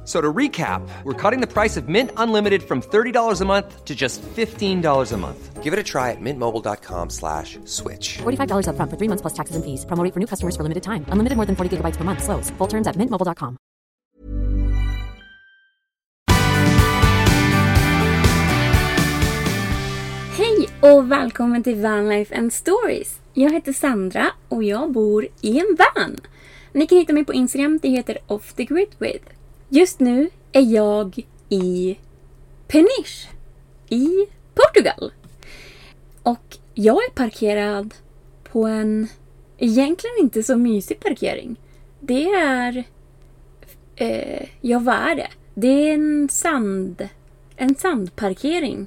F- So to recap, we're cutting the price of Mint Unlimited from $30 a month to just $15 a month. Give it a try at mintmobile.com slash switch. $45 upfront for three months plus taxes and fees. Promo rate for new customers for limited time. Unlimited more than 40 gigabytes per month. Slows. Full terms at mintmobile.com. Hej och välkommen till Vanlife and Stories. Jag heter Sandra och jag bor i en van. Ni kan hitta mig på Instagram, det heter Off the Grid With. Just nu är jag i Peniche i Portugal. Och jag är parkerad på en egentligen inte så mysig parkering. Det är... Eh, ja, vad är det? Det är en sand... En sandparkering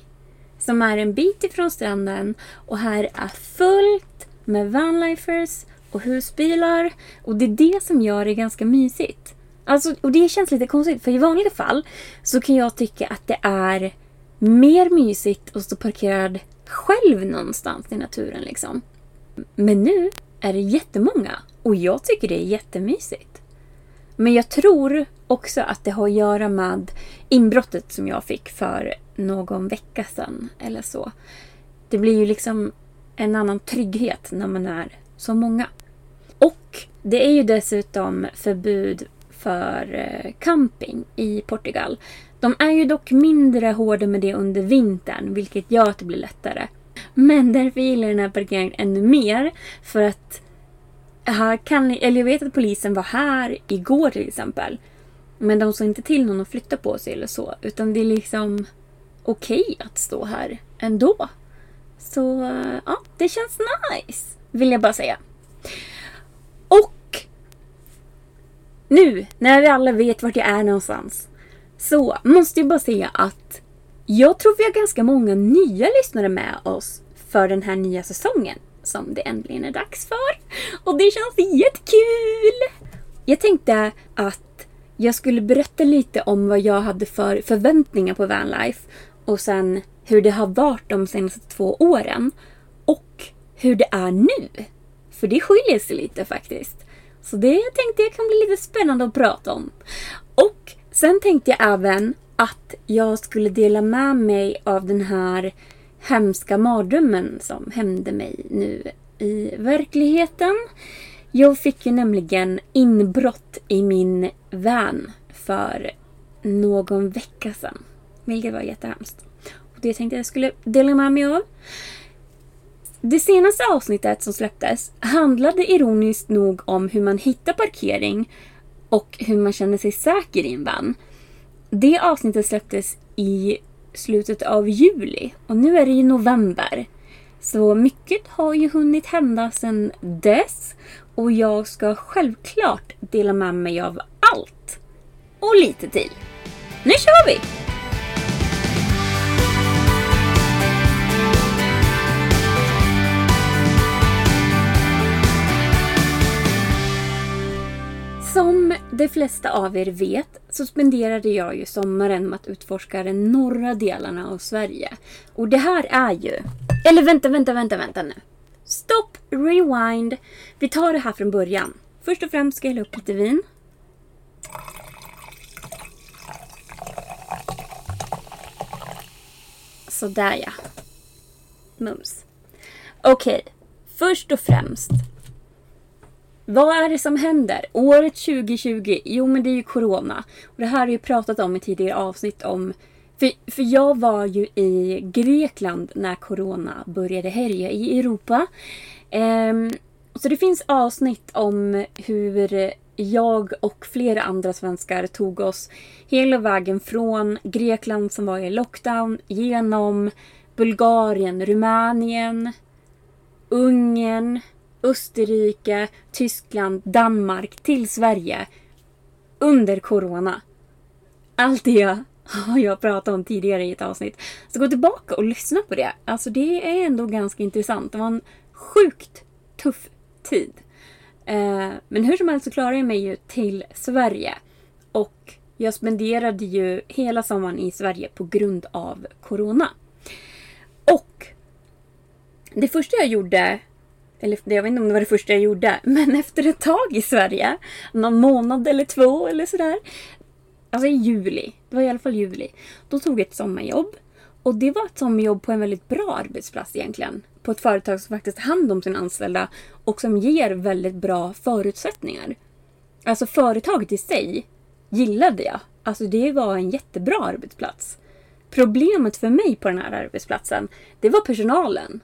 som är en bit ifrån stranden och här är fullt med vanlifers och husbilar och det är det som gör det ganska mysigt. Alltså, och det känns lite konstigt för i vanliga fall så kan jag tycka att det är mer mysigt att stå parkerad själv någonstans i naturen liksom. Men nu är det jättemånga och jag tycker det är jättemysigt. Men jag tror också att det har att göra med inbrottet som jag fick för någon vecka sedan eller så. Det blir ju liksom en annan trygghet när man är så många. Och det är ju dessutom förbud för eh, camping i Portugal. De är ju dock mindre hårda med det under vintern, vilket gör att det blir lättare. Men därför gillar jag den här parkeringen ännu mer, för att här kan, eller jag vet att polisen var här igår till exempel. Men de sa inte till någon att flytta på sig eller så. Utan det är liksom okej att stå här ändå. Så ja, det känns nice. Vill jag bara säga. Och nu när vi alla vet vart jag är någonstans. Så måste jag bara säga att jag tror vi har ganska många nya lyssnare med oss för den här nya säsongen som det äntligen är dags för. Och det känns jättekul! Jag tänkte att jag skulle berätta lite om vad jag hade för förväntningar på Vanlife och sen hur det har varit de senaste två åren och hur det är nu. För det skiljer sig lite faktiskt. Så det tänkte jag kan bli lite spännande att prata om. Och sen tänkte jag även att jag skulle dela med mig av den här hemska mardrömmen som hände mig nu i verkligheten. Jag fick ju nämligen inbrott i min van för någon vecka sedan. Vilket var jättehemskt. Och det tänkte jag skulle dela med mig av. Det senaste avsnittet som släpptes handlade ironiskt nog om hur man hittar parkering och hur man känner sig säker i en van. Det avsnittet släpptes i slutet av juli och nu är det ju november. Så mycket har ju hunnit hända sedan dess och jag ska självklart dela med mig av allt. Och lite till. Nu kör vi! Som de flesta av er vet så spenderade jag ju sommaren med att utforska de norra delarna av Sverige. Och det här är ju... Eller vänta, vänta, vänta, vänta nu. Stopp, rewind. Vi tar det här från början. Först och främst ska jag hälla upp lite vin. Sådär ja. Mums. Okej, först och främst. Vad är det som händer? Året 2020, jo men det är ju Corona. Och det här har jag ju pratat om i tidigare avsnitt om för, för jag var ju i Grekland när Corona började härja i Europa. Um, så det finns avsnitt om hur jag och flera andra svenskar tog oss hela vägen från Grekland som var i lockdown genom Bulgarien, Rumänien, Ungern, Österrike, Tyskland, Danmark till Sverige under Corona. Allt det har jag pratat om tidigare i ett avsnitt. Så gå tillbaka och lyssna på det. Alltså det är ändå ganska intressant. Det var en sjukt tuff tid. Eh, men hur som helst så klarade jag mig ju till Sverige. Och jag spenderade ju hela sommaren i Sverige på grund av Corona. Och det första jag gjorde, eller jag vet inte om det var det första jag gjorde, men efter ett tag i Sverige, någon månad eller två eller sådär. Alltså i juli, det var i alla fall juli. Då tog jag ett sommarjobb. Och det var ett sommarjobb på en väldigt bra arbetsplats egentligen. På ett företag som faktiskt tar hand om sina anställda och som ger väldigt bra förutsättningar. Alltså företaget i sig gillade jag. Alltså det var en jättebra arbetsplats. Problemet för mig på den här arbetsplatsen, det var personalen.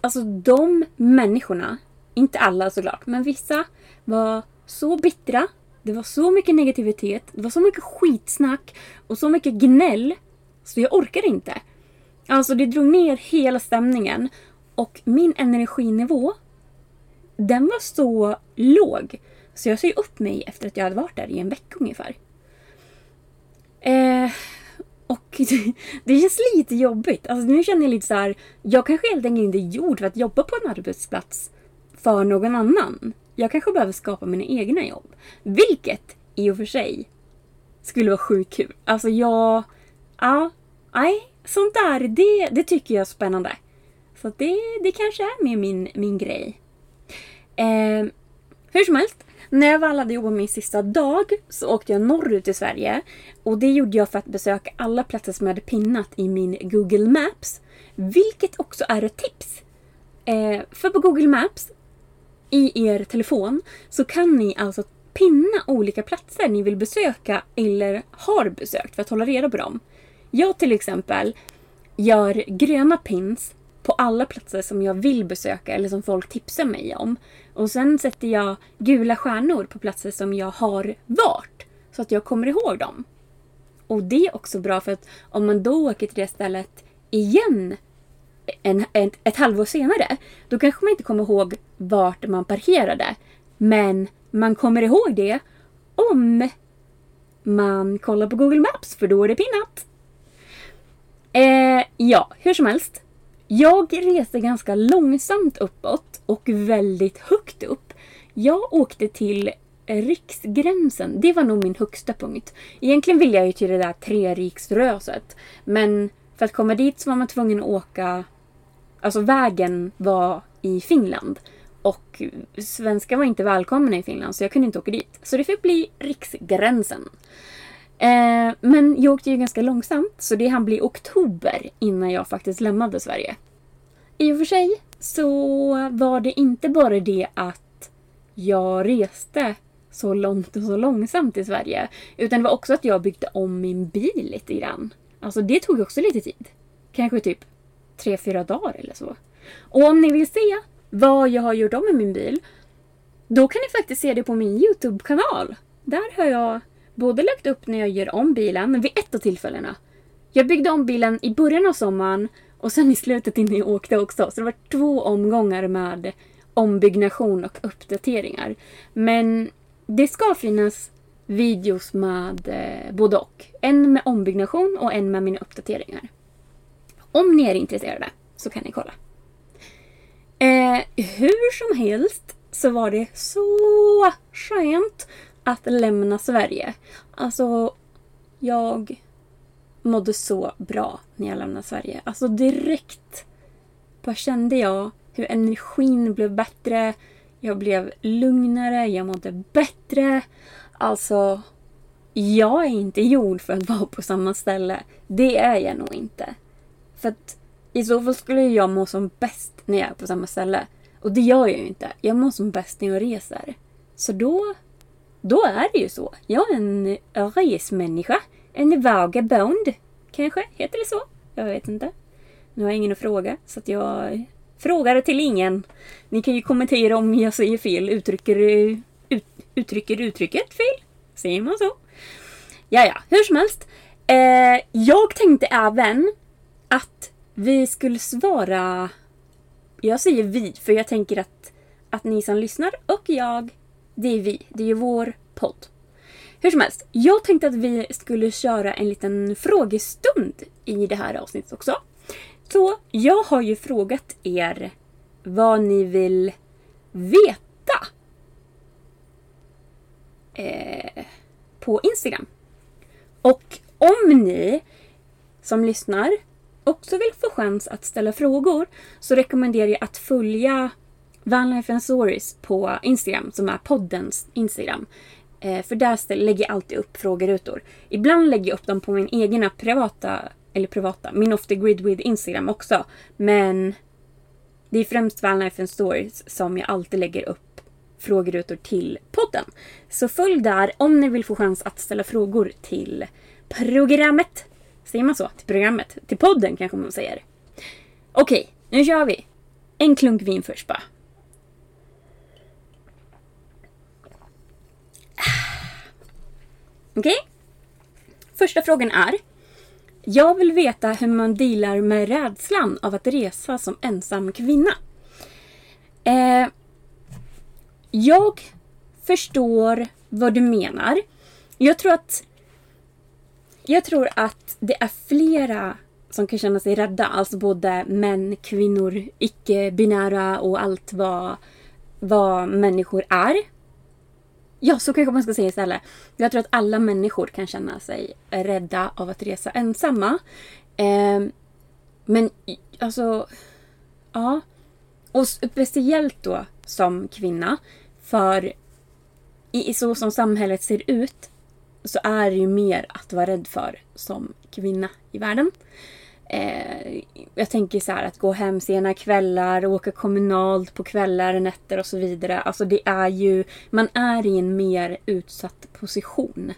Alltså de människorna, inte alla såklart, men vissa var så bittra. Det var så mycket negativitet, det var så mycket skitsnack och så mycket gnäll. Så jag orkade inte. Alltså det drog ner hela stämningen. Och min energinivå, den var så låg. Så jag sa upp mig efter att jag hade varit där i en vecka ungefär. Eh, och det, känns lite jobbigt. Alltså nu känner jag lite så här, jag kanske helt enkelt inte är gjord för att jobba på en arbetsplats för någon annan. Jag kanske behöver skapa mina egna jobb. Vilket i och för sig skulle vara sjukt kul. Alltså jag... Ja, nej, sånt där, det, det tycker jag är spännande. Så det, det kanske är mer min, min grej. Eh, hur som helst, när jag väl hade jobbat min sista dag så åkte jag norrut i Sverige. Och det gjorde jag för att besöka alla platser som jag hade pinnat i min Google Maps. Vilket också är ett tips. Eh, för på Google Maps, i er telefon, så kan ni alltså pinna olika platser ni vill besöka eller har besökt för att hålla reda på dem. Jag till exempel gör gröna pins på alla platser som jag vill besöka eller som folk tipsar mig om. Och sen sätter jag gula stjärnor på platser som jag har varit. Så att jag kommer ihåg dem. Och det är också bra för att om man då åker till det stället igen en, en, ett halvår senare, då kanske man inte kommer ihåg vart man parkerade. Men man kommer ihåg det om man kollar på Google Maps, för då är det pinnat. Eh, ja, hur som helst. Jag reste ganska långsamt uppåt och väldigt högt upp. Jag åkte till Riksgränsen. Det var nog min högsta punkt. Egentligen ville jag ju till det där treriksröset. Men för att komma dit så var man tvungen att åka... Alltså vägen var i Finland. Och svenskar var inte välkomna i Finland så jag kunde inte åka dit. Så det fick bli Riksgränsen. Eh, men jag åkte ju ganska långsamt så det hann bli oktober innan jag faktiskt lämnade Sverige. I och för sig så var det inte bara det att jag reste så långt och så långsamt i Sverige. Utan det var också att jag byggde om min bil lite grann. Alltså det tog också lite tid. Kanske typ tre, fyra dagar eller så. Och om ni vill se vad jag har gjort om med min bil, då kan ni faktiskt se det på min YouTube-kanal. Där har jag både lagt upp när jag gör om bilen, vid ett av tillfällena. Jag byggde om bilen i början av sommaren och sen i slutet innan jag åkte också. Så det var två omgångar med ombyggnation och uppdateringar. Men det ska finnas videos med eh, både och. En med ombyggnation och en med mina uppdateringar. Om ni är intresserade så kan ni kolla. Eh, hur som helst så var det så skönt att lämna Sverige. Alltså, jag mådde så bra när jag lämnade Sverige. Alltså direkt bara kände jag hur energin blev bättre. Jag blev lugnare, jag mådde bättre. Alltså, jag är inte gjord för att vara på samma ställe. Det är jag nog inte. För att i så fall skulle jag må som bäst när jag är på samma ställe. Och det gör jag ju inte. Jag mår som bäst när jag reser. Så då, då är det ju så. Jag är en resmänniska. En vagabond. Kanske heter det så? Jag vet inte. Nu har jag ingen att fråga, så att jag frågar till ingen. Ni kan ju kommentera om jag säger fel, uttrycker, ut, uttrycker uttrycket fel. Säger man så? Ja, ja, hur som helst. Eh, jag tänkte även att vi skulle svara... Jag säger vi, för jag tänker att, att ni som lyssnar och jag, det är vi. Det är ju vår podd. Hur som helst, jag tänkte att vi skulle köra en liten frågestund i det här avsnittet också. Så jag har ju frågat er vad ni vill veta eh, på Instagram. Och om ni som lyssnar också vill få chans att ställa frågor så rekommenderar jag att följa Vanlife and Stories på Instagram, som är poddens Instagram. Eh, för där lägger jag alltid upp frågerutor. Ibland lägger jag upp dem på min egna privata, eller privata, min off the grid with Instagram också. Men det är främst Vanlife and Stories som jag alltid lägger upp frågerutor till podden. Så följ där om ni vill få chans att ställa frågor till programmet. Säger man så? Till programmet? Till podden kanske man säger. Okej, nu kör vi. En klunk vin först bara. Okej? Första frågan är. Jag vill veta hur man dealar med rädslan av att resa som ensam kvinna. Eh, jag förstår vad du menar. Jag tror att jag tror att det är flera som kan känna sig rädda. Alltså både män, kvinnor, icke-binära och allt vad, vad människor är. Ja, så kanske man ska säga istället. Jag tror att alla människor kan känna sig rädda av att resa ensamma. Eh, men alltså, ja. Och speciellt då som kvinna. För i, så som samhället ser ut så är det ju mer att vara rädd för som kvinna i världen. Eh, jag tänker så här att gå hem sena kvällar, åka kommunalt på kvällar, nätter och så vidare. Alltså det är ju, man är i en mer utsatt position.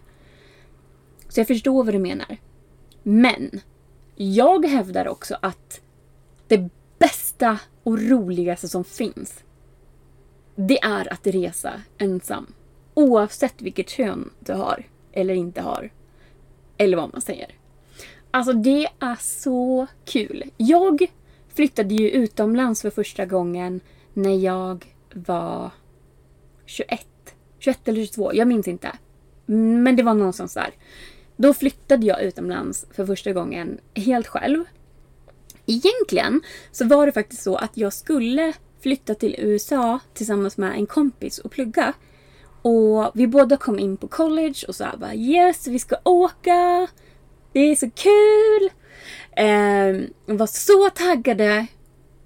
Så jag förstår vad du menar. Men jag hävdar också att det bästa och roligaste som finns det är att resa ensam. Oavsett vilket kön du har eller inte har. Eller vad man säger. Alltså det är så kul. Jag flyttade ju utomlands för första gången när jag var 21. 21 eller 22, jag minns inte. Men det var någonstans där. Då flyttade jag utomlands för första gången helt själv. Egentligen så var det faktiskt så att jag skulle flytta till USA tillsammans med en kompis och plugga. Och vi båda kom in på college och sa bara yes, vi ska åka. Det är så kul! Eh, var så taggade.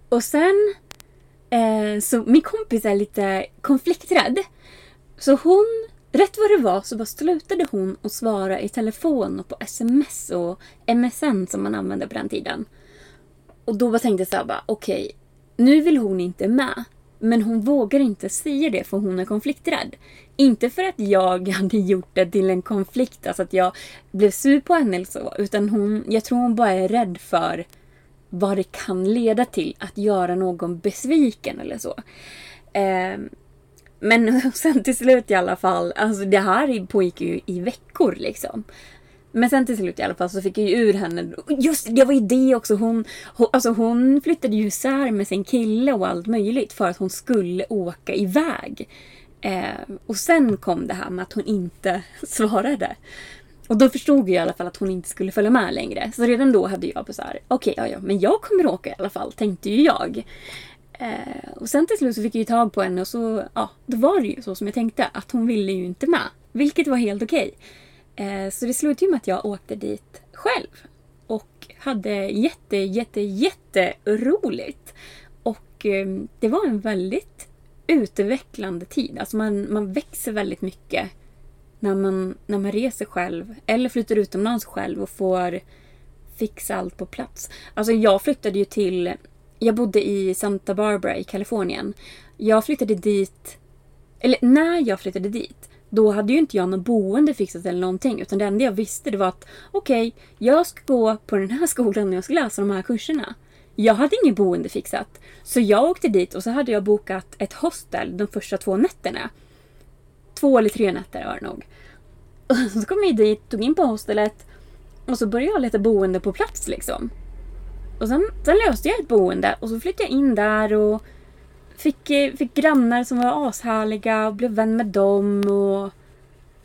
Och sen, eh, så min kompis är lite konflikträdd. Så hon, rätt vad det var så bara slutade hon att svara i telefon och på sms och MSN som man använde på den tiden. Och då bara tänkte jag såhär bara okej, okay, nu vill hon inte med. Men hon vågar inte säga det för hon är konflikträdd. Inte för att jag hade gjort det till en konflikt, alltså att jag blev sur på henne eller så. Utan hon, jag tror hon bara är rädd för vad det kan leda till att göra någon besviken eller så. Eh, men sen till slut i alla fall, alltså det här pågick ju i veckor liksom. Men sen till slut i alla fall så fick jag ju ur henne, just det var ju det också, hon, hon, alltså hon flyttade ju isär med sin kille och allt möjligt för att hon skulle åka iväg. Eh, och sen kom det här med att hon inte svarade. Och då förstod jag i alla fall att hon inte skulle följa med längre. Så redan då hade jag på så här, okej, okay, ja, ja, men jag kommer åka i alla fall, tänkte ju jag. Eh, och sen till slut så fick jag ju tag på henne och så, ja, då var det ju så som jag tänkte, att hon ville ju inte med. Vilket var helt okej. Okay. Eh, så det slutade ju med att jag åkte dit själv. Och hade jätte, jätte, jätte roligt. Och eh, det var en väldigt utvecklande tid. Alltså man, man växer väldigt mycket när man, när man reser själv eller flyttar utomlands själv och får fixa allt på plats. Alltså jag flyttade ju till... Jag bodde i Santa Barbara i Kalifornien. Jag flyttade dit... Eller när jag flyttade dit, då hade ju inte jag något boende fixat eller någonting. Utan det enda jag visste det var att okej, okay, jag ska gå på den här skolan och jag ska läsa de här kurserna. Jag hade inget boende fixat. Så jag åkte dit och så hade jag bokat ett hostel de första två nätterna. Två eller tre nätter var det nog. Och så kom jag dit, tog in på hostelet och så började jag leta boende på plats liksom. Och sen, sen löste jag ett boende och så flyttade jag in där och fick, eh, fick grannar som var ashärliga och blev vän med dem och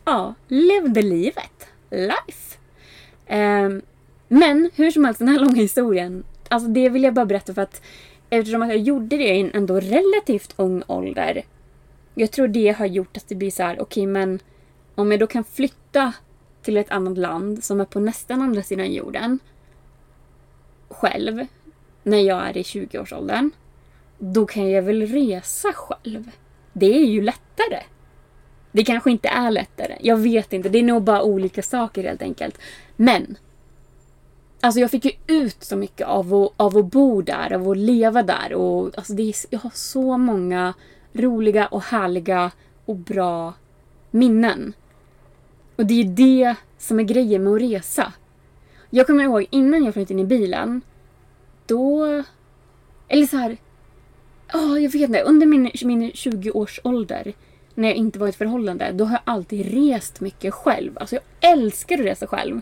ja, levde livet. Life. Um, men hur som helst, den här långa historien Alltså det vill jag bara berätta för att eftersom att jag gjorde det i en ändå relativt ung ålder. Jag tror det har gjort att det blir så här, okej okay, men om jag då kan flytta till ett annat land som är på nästan andra sidan jorden själv när jag är i 20-årsåldern. Då kan jag väl resa själv. Det är ju lättare. Det kanske inte är lättare. Jag vet inte. Det är nog bara olika saker helt enkelt. Men Alltså jag fick ju ut så mycket av att, av att bo där, av att leva där. Och alltså det är, jag har så många roliga och härliga och bra minnen. Och det är ju det som är grejen med att resa. Jag kommer ihåg innan jag flyttade in i bilen. Då... Eller så här... Oh, jag vet inte. Under min, min 20-årsålder, när jag inte var i ett förhållande, då har jag alltid rest mycket själv. Alltså jag älskar att resa själv.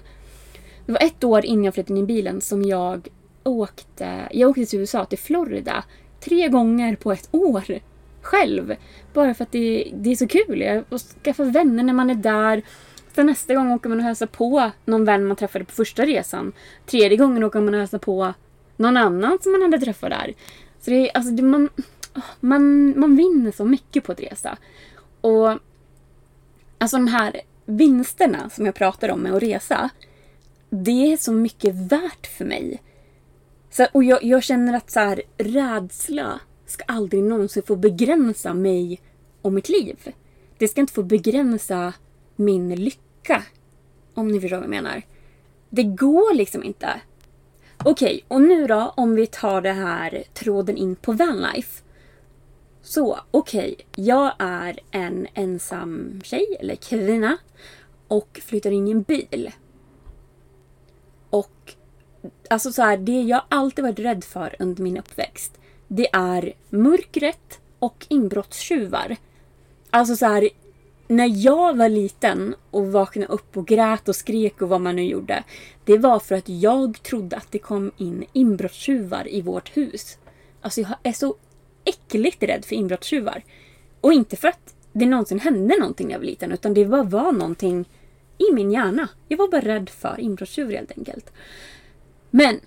Det var ett år innan jag flyttade in i bilen som jag åkte, jag åkte till USA, till Florida, tre gånger på ett år. Själv. Bara för att det, det är så kul. Jag skaffar vänner när man är där. Sen nästa gång åker man och hälsar på någon vän man träffade på första resan. Tredje gången åker man och hälsar på någon annan som man hade träffat där. Så det är, alltså, det, man, man, man vinner så mycket på att resa. Och alltså de här vinsterna som jag pratar om med att resa det är så mycket värt för mig. Så, och jag, jag känner att så här, rädsla ska aldrig någonsin få begränsa mig och mitt liv. Det ska inte få begränsa min lycka. Om ni förstår vad jag menar. Det går liksom inte. Okej, okay, och nu då om vi tar det här tråden in på vanlife. Så, okej. Okay, jag är en ensam tjej eller kvinna och flyttar in i en bil. Och alltså så här, det jag alltid varit rädd för under min uppväxt, det är mörkret och inbrottstjuvar. Alltså så här, när jag var liten och vaknade upp och grät och skrek och vad man nu gjorde. Det var för att jag trodde att det kom in inbrottstjuvar i vårt hus. Alltså jag är så äckligt rädd för inbrottstjuvar. Och inte för att det någonsin hände någonting när jag var liten utan det bara var någonting i min hjärna. Jag var bara rädd för inbrottstjuvar helt enkelt. Men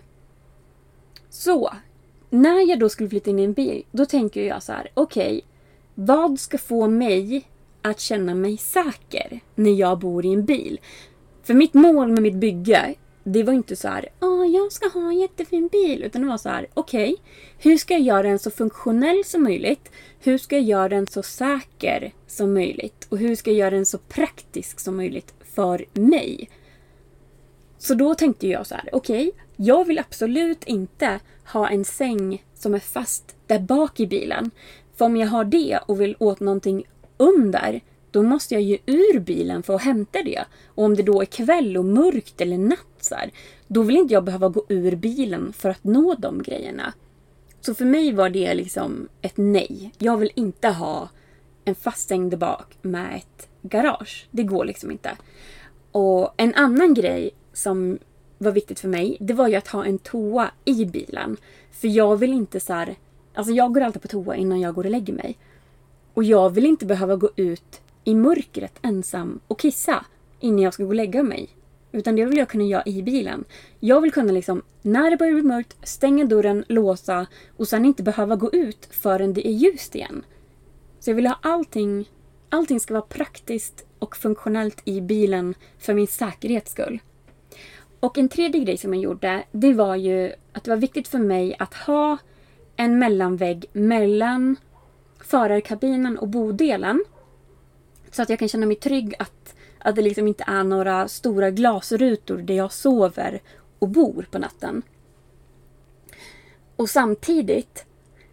så, när jag då skulle flytta in i en bil, då tänker jag så här, okej, okay, vad ska få mig att känna mig säker när jag bor i en bil? För mitt mål med mitt bygge, det var inte så här, åh, jag ska ha en jättefin bil. Utan det var så här, okej, okay, hur ska jag göra den så funktionell som möjligt? Hur ska jag göra den så säker som möjligt? Och hur ska jag göra den så praktisk som möjligt för mig. Så då tänkte jag så här, okej, okay, jag vill absolut inte ha en säng som är fast där bak i bilen. För om jag har det och vill åt någonting under, då måste jag ju ur bilen för att hämta det. Och om det då är kväll och mörkt eller natt så här, då vill inte jag behöva gå ur bilen för att nå de grejerna. Så för mig var det liksom ett nej. Jag vill inte ha en fastsäng där bak med ett garage. Det går liksom inte. Och en annan grej som var viktigt för mig, det var ju att ha en toa i bilen. För jag vill inte så här, Alltså jag går alltid på toa innan jag går och lägger mig. Och jag vill inte behöva gå ut i mörkret ensam och kissa innan jag ska gå och lägga mig. Utan det vill jag kunna göra i bilen. Jag vill kunna liksom, när det börjar bli mörkt, stänga dörren, låsa och sen inte behöva gå ut förrän det är ljust igen. Så jag vill ha allting Allting ska vara praktiskt och funktionellt i bilen för min säkerhets skull. Och en tredje grej som jag gjorde, det var ju att det var viktigt för mig att ha en mellanvägg mellan förarkabinen och bodelen. Så att jag kan känna mig trygg att, att det liksom inte är några stora glasrutor där jag sover och bor på natten. Och samtidigt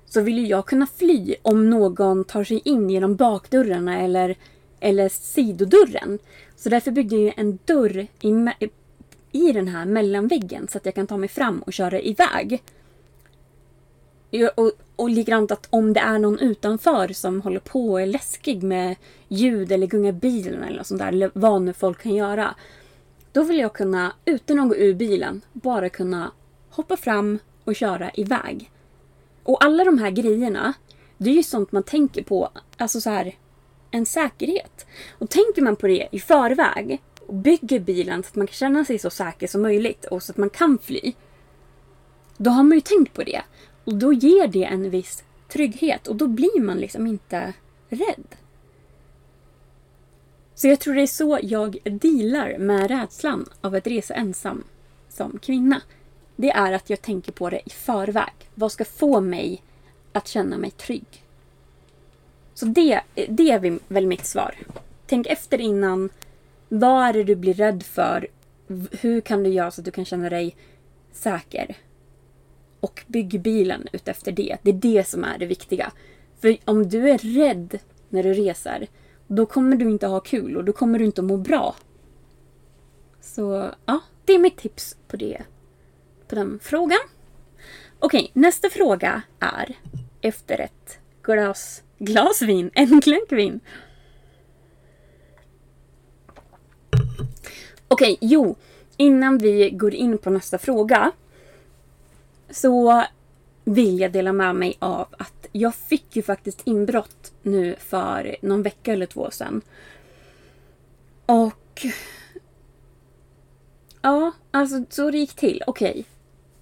så vill ju jag kunna fly om någon tar sig in genom bakdörrarna eller, eller sidodörren. Så därför byggde jag en dörr i, i den här mellanväggen så att jag kan ta mig fram och köra iväg. Och, och likadant att om det är någon utanför som håller på och är läskig med ljud eller gungar bilen eller något sånt där, eller vad nu folk kan göra. Då vill jag kunna, utan att gå ur bilen, bara kunna hoppa fram och köra iväg. Och alla de här grejerna, det är ju sånt man tänker på, alltså så här, en säkerhet. Och tänker man på det i förväg och bygger bilen så att man kan känna sig så säker som möjligt och så att man kan fly. Då har man ju tänkt på det. Och då ger det en viss trygghet och då blir man liksom inte rädd. Så jag tror det är så jag dealar med rädslan av att resa ensam som kvinna. Det är att jag tänker på det i förväg. Vad ska få mig att känna mig trygg? Så det, det är väl mitt svar. Tänk efter innan. Vad är det du blir rädd för? Hur kan du göra så att du kan känna dig säker? Och bygg bilen utefter det. Det är det som är det viktiga. För om du är rädd när du reser, då kommer du inte ha kul och då kommer du inte må bra. Så ja, det är mitt tips på det. På den frågan. Okej, nästa fråga är efter ett glas, glas vin, en klunk vin. Okej, jo. Innan vi går in på nästa fråga så vill jag dela med mig av att jag fick ju faktiskt inbrott nu för någon vecka eller två sedan. Och... Ja, alltså så det gick till. Okej. Okay.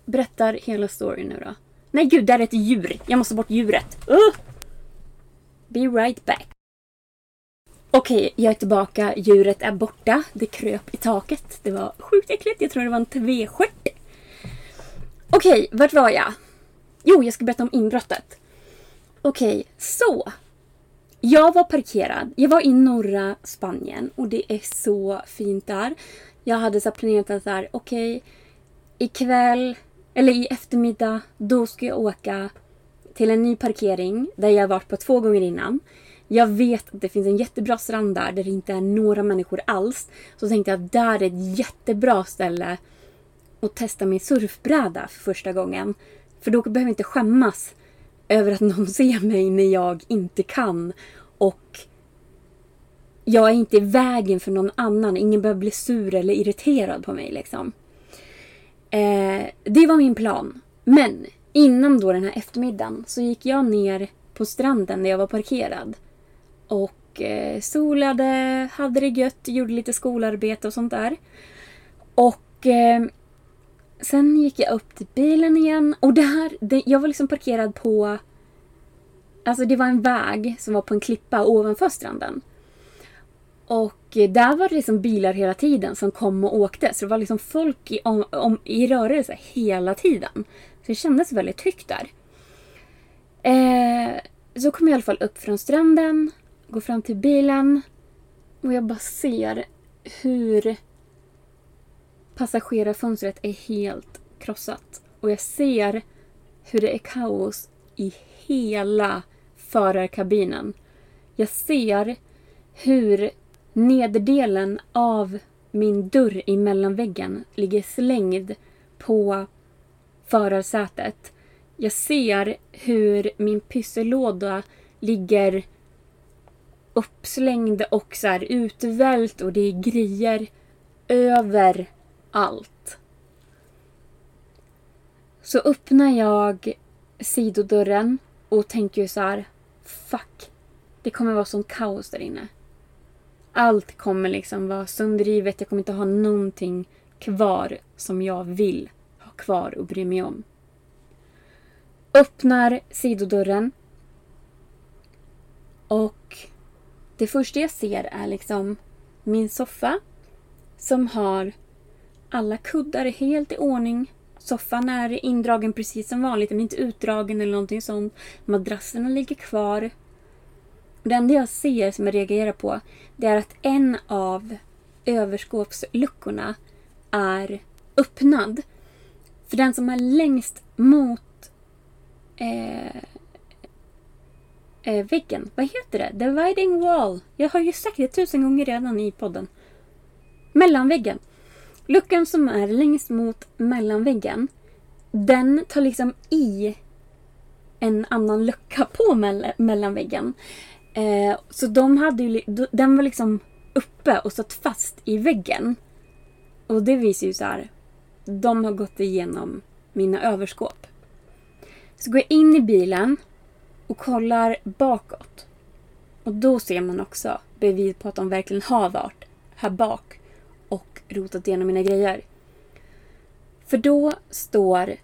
Berättar hela storyn nu då. Nej gud, där är ett djur. Jag måste bort djuret. Uh! Be right back. Okej, okay, jag är tillbaka. Djuret är borta. Det kröp i taket. Det var sjukt äckligt. Jag tror det var en tvestjärt. Okej, okay, vart var jag? Jo, jag ska berätta om inbrottet. Okej, okay, så. Jag var parkerad. Jag var i norra Spanien och det är så fint där. Jag hade så planerat att okej, okay, ikväll eller i eftermiddag, då ska jag åka till en ny parkering där jag varit på två gånger innan. Jag vet att det finns en jättebra strand där, där det inte är några människor alls. Så tänkte jag att där är ett jättebra ställe och testa min surfbräda för första gången. För då behöver jag inte skämmas över att någon ser mig när jag inte kan. Och jag är inte i vägen för någon annan. Ingen behöver bli sur eller irriterad på mig. Liksom. Eh, det var min plan. Men innan då den här eftermiddagen så gick jag ner på stranden där jag var parkerad. Och eh, solade, hade det gött, gjorde lite skolarbete och sånt där. Och eh, sen gick jag upp till bilen igen och där, det, jag var liksom parkerad på... Alltså det var en väg som var på en klippa ovanför stranden. Och där var det liksom bilar hela tiden som kom och åkte. Så det var liksom folk i, om, om, i rörelse hela tiden. Så det kändes väldigt tryggt där. Eh, så kom jag i alla fall upp från stranden, går fram till bilen och jag bara ser hur passagerarfönstret är helt krossat. Och jag ser hur det är kaos i hela förarkabinen. Jag ser hur nederdelen av min dörr i mellanväggen ligger slängd på förarsätet. Jag ser hur min pyssellåda ligger uppslängd och så här utvält och det är grejer över allt. Så öppnar jag sidodörren och tänker så här, fuck, det kommer vara sånt kaos där inne. Allt kommer liksom vara sönderrivet. Jag kommer inte ha någonting kvar som jag vill ha kvar och bry mig om. Öppnar sidodörren. Och det första jag ser är liksom min soffa som har alla kuddar är helt i ordning. Soffan är indragen precis som vanligt, den är inte utdragen eller någonting sånt. Madrasserna ligger kvar. Det enda jag ser som jag reagerar på det är att en av överskåpsluckorna är öppnad. För den som är längst mot eh, eh, väggen. Vad heter det? Dividing wall. Jag har ju sagt det tusen gånger redan i podden. Mellanväggen. Luckan som är längst mot mellanväggen. Den tar liksom i en annan lucka på mell mellanväggen. Eh, så de hade ju, den var liksom uppe och satt fast i väggen. Och det visar ju så här. De har gått igenom mina överskåp. Så går jag in i bilen och kollar bakåt. Och då ser man också bevis på att de verkligen har varit här bak rotat igenom mina grejer. För då står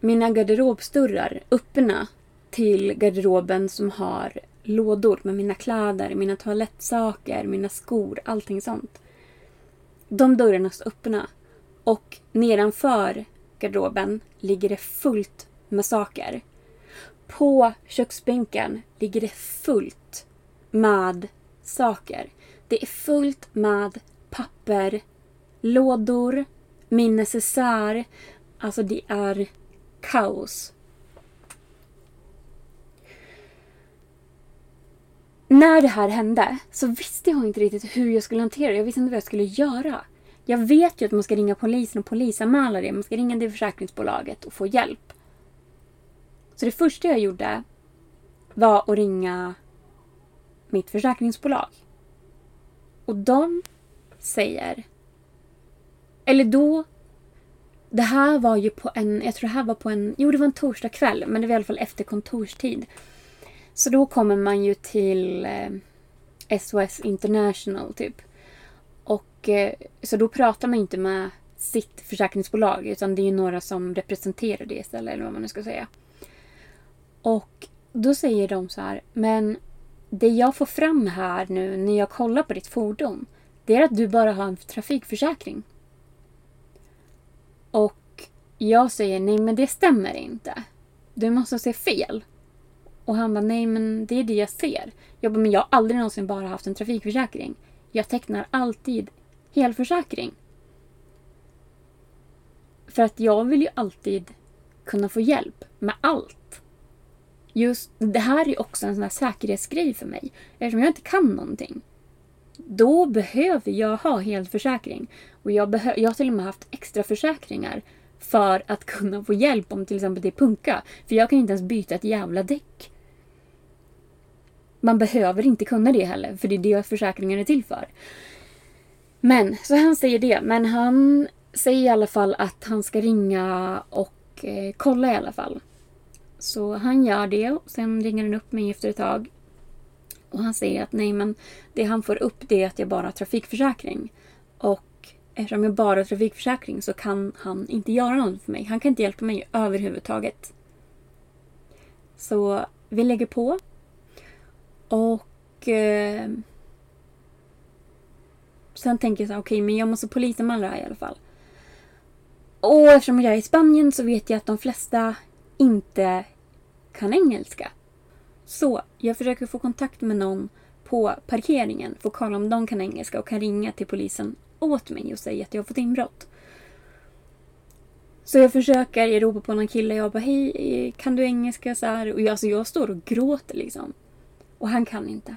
mina garderobsdörrar öppna till garderoben som har lådor med mina kläder, mina toalettsaker, mina skor, allting sånt. De dörrarna står öppna och nedanför garderoben ligger det fullt med saker. På köksbänken ligger det fullt med saker. Det är fullt med papper, lådor, min necessär. Alltså det är kaos. När det här hände så visste jag inte riktigt hur jag skulle hantera det. Jag visste inte vad jag skulle göra. Jag vet ju att man ska ringa polisen och polisanmäla det. Man ska ringa det försäkringsbolaget och få hjälp. Så det första jag gjorde var att ringa mitt försäkringsbolag. Och de säger... Eller då... Det här var ju på en... Jag tror det här var på en... Jo, det var en torsdagkväll, men det var i alla fall efter kontorstid. Så då kommer man ju till eh, SOS International, typ. Och eh, Så då pratar man inte med sitt försäkringsbolag, utan det är ju några som representerar det istället, eller vad man nu ska säga. Och då säger de så här, men det jag får fram här nu när jag kollar på ditt fordon, det är att du bara har en trafikförsäkring. Och jag säger, nej men det stämmer inte. Du måste se fel. Och han bara, nej men det är det jag ser. Jag bara, men jag har aldrig någonsin bara haft en trafikförsäkring. Jag tecknar alltid helförsäkring. För att jag vill ju alltid kunna få hjälp med allt just det här är också en sån här säkerhetsgrej för mig. Eftersom jag inte kan någonting. Då behöver jag ha helförsäkring. Och jag, behö- jag har till och med haft extra försäkringar för att kunna få hjälp om till exempel det är punka. För jag kan inte ens byta ett jävla däck. Man behöver inte kunna det heller, för det är det försäkringen är till för. Men, så han säger det. Men han säger i alla fall att han ska ringa och eh, kolla i alla fall. Så han gör det och sen ringer han upp mig efter ett tag. Och han säger att nej men det han får upp det är att jag bara har trafikförsäkring. Och eftersom jag bara har trafikförsäkring så kan han inte göra något för mig. Han kan inte hjälpa mig överhuvudtaget. Så vi lägger på. Och eh, sen tänker jag så okej okay, men jag måste polisanmäla det här i alla fall. Och eftersom jag är i Spanien så vet jag att de flesta inte kan engelska. Så jag försöker få kontakt med någon på parkeringen för att kolla om de kan engelska och kan ringa till polisen åt mig och säga att jag har fått inbrott. Så jag försöker, jag ropar på någon kille jag bara hej, kan du engelska? Så här. Och jag, alltså, jag står och gråter liksom. Och han kan inte.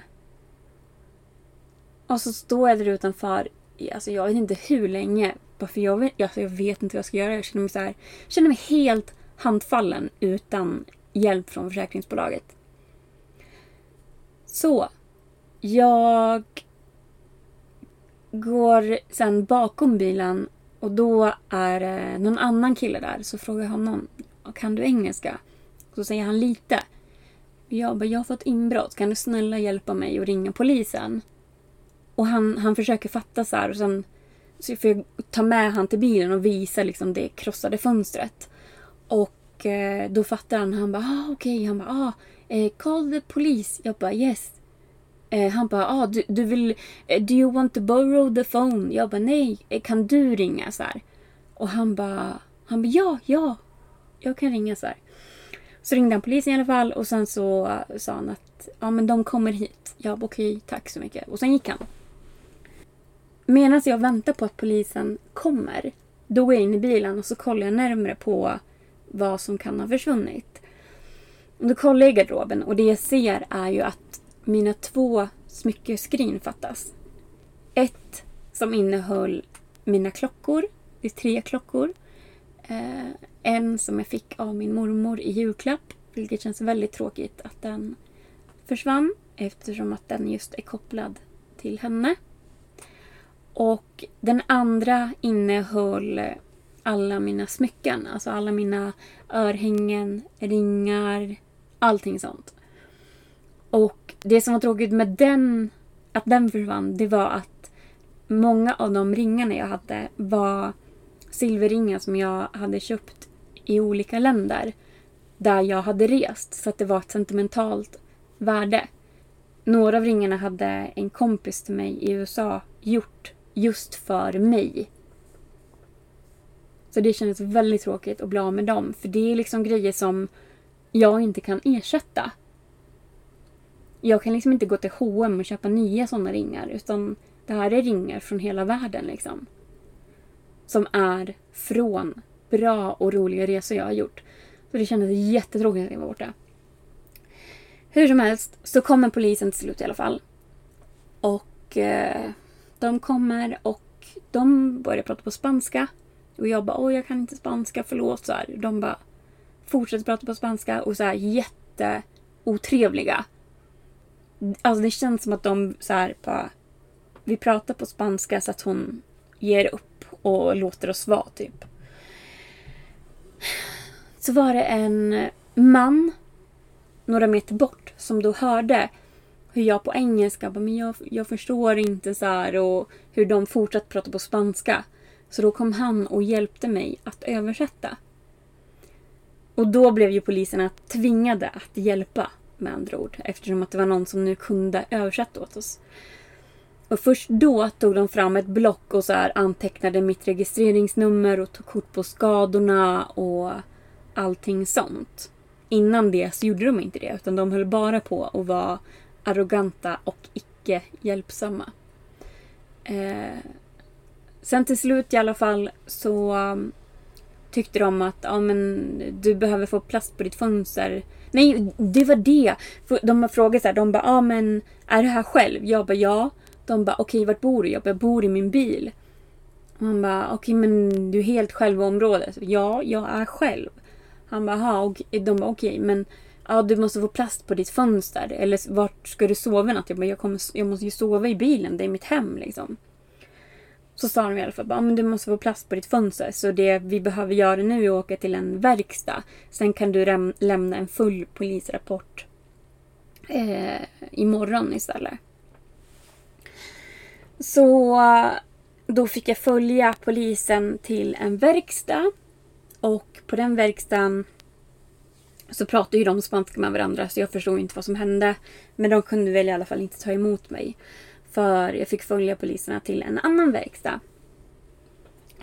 Och så står jag där utanför, alltså jag vet inte hur länge. Bara för jag vet, alltså, jag vet inte vad jag ska göra. Jag känner mig så här, känner mig helt handfallen utan hjälp från försäkringsbolaget. Så, jag går sen bakom bilen och då är det någon annan kille där. Så frågar jag honom, kan du engelska? Så säger han lite. Jag bara, jag har fått inbrott. Kan du snälla hjälpa mig och ringa polisen? Och han, han försöker fatta så här och sen så får jag ta med han till bilen och visa liksom det krossade fönstret. Och eh, då fattar han. Han bara, ah, okej. Okay. Han bara, ah, eh, call the police. Jag bara, yes. Eh, han bara, ah, du, du vill, eh, do you want to borrow the phone? Jag bara, nej. Eh, kan du ringa så här? Och han bara, han bara, ja, ja. Jag kan ringa så här. Så ringde han polisen i alla fall och sen så eh, sa han att ja men de kommer hit. Jag bara okej, tack så mycket. Och sen gick han. Medan jag väntar på att polisen kommer, då går jag in i bilen och så kollar jag närmre på vad som kan ha försvunnit. Om då kollar jag i garderoben och det jag ser är ju att mina två smyckeskrin fattas. Ett som innehöll mina klockor. Det är tre klockor. Eh, en som jag fick av min mormor i julklapp. Vilket känns väldigt tråkigt att den försvann. Eftersom att den just är kopplad till henne. Och den andra innehöll alla mina smycken. Alltså alla mina örhängen, ringar, allting sånt. Och det som var tråkigt med den, att den försvann, det var att många av de ringarna jag hade var silverringar som jag hade köpt i olika länder där jag hade rest. Så att det var ett sentimentalt värde. Några av ringarna hade en kompis till mig i USA gjort just för mig. Så det kändes väldigt tråkigt att bli av med dem. För det är liksom grejer som jag inte kan ersätta. Jag kan liksom inte gå till H&M och köpa nya sådana ringar. Utan det här är ringar från hela världen liksom. Som är från bra och roliga resor jag har gjort. Så det kändes jättetråkigt att jag var borta. Hur som helst så kommer polisen till slut i alla fall. Och eh, de kommer och de börjar prata på spanska. Och jag bara, åh jag kan inte spanska, förlåt. Så här. De bara fortsätter prata på spanska och så här jätteotrevliga. Alltså det känns som att de så här bara, vi pratar på spanska så att hon ger upp och låter oss vara typ. Så var det en man några meter bort som då hörde hur jag på engelska bara, men jag, jag förstår inte så här och hur de fortsatte prata på spanska. Så då kom han och hjälpte mig att översätta. Och då blev ju poliserna tvingade att hjälpa med andra ord eftersom att det var någon som nu kunde översätta åt oss. Och först då tog de fram ett block och så här antecknade mitt registreringsnummer och tog kort på skadorna och allting sånt. Innan det så gjorde de inte det utan de höll bara på att vara arroganta och icke hjälpsamma. Eh, sen till slut i alla fall så tyckte de att ja, men, du behöver få plast på ditt fönster. Nej, det var det. De frågade så här, de bara, ja men är du här själv? Jag bara, ja. De bara, okej vart bor du? Jag bara, jag bor i min bil. Han bara, okej men du är helt själv i området? Ja, jag är själv. Han bara, aha, och de bara, okej men ja, du måste få plast på ditt fönster. Eller vart ska du sova natt? Jag bara, jag, kommer, jag måste ju sova i bilen, det är mitt hem liksom. Så sa de i alla fall bara, men du måste få plast på ditt fönster. Så det vi behöver göra nu är att åka till en verkstad. Sen kan du lämna en full polisrapport eh, imorgon istället. Så då fick jag följa polisen till en verkstad. Och på den verkstaden så pratade ju de spanska med varandra så jag förstod inte vad som hände. Men de kunde väl i alla fall inte ta emot mig. För jag fick följa poliserna till en annan verkstad.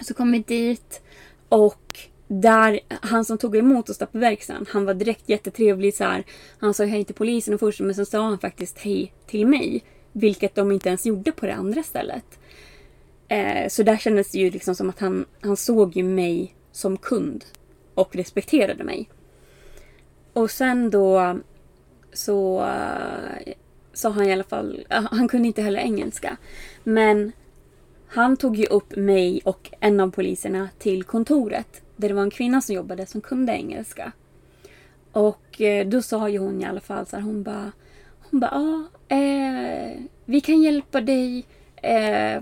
Så kom vi dit och där, han som tog emot oss där på verkstaden, han var direkt jättetrevlig så här. Han sa hej till polisen först men sen sa han faktiskt hej till mig. Vilket de inte ens gjorde på det andra stället. Eh, så där kändes det ju liksom som att han, han såg ju mig som kund och respekterade mig. Och sen då så sa han i alla fall, han kunde inte heller engelska. Men han tog ju upp mig och en av poliserna till kontoret. Där det var en kvinna som jobbade som kunde engelska. Och eh, då sa ju hon i alla fall så här, hon bara Hon bara, ja, eh, vi kan hjälpa dig. Eh,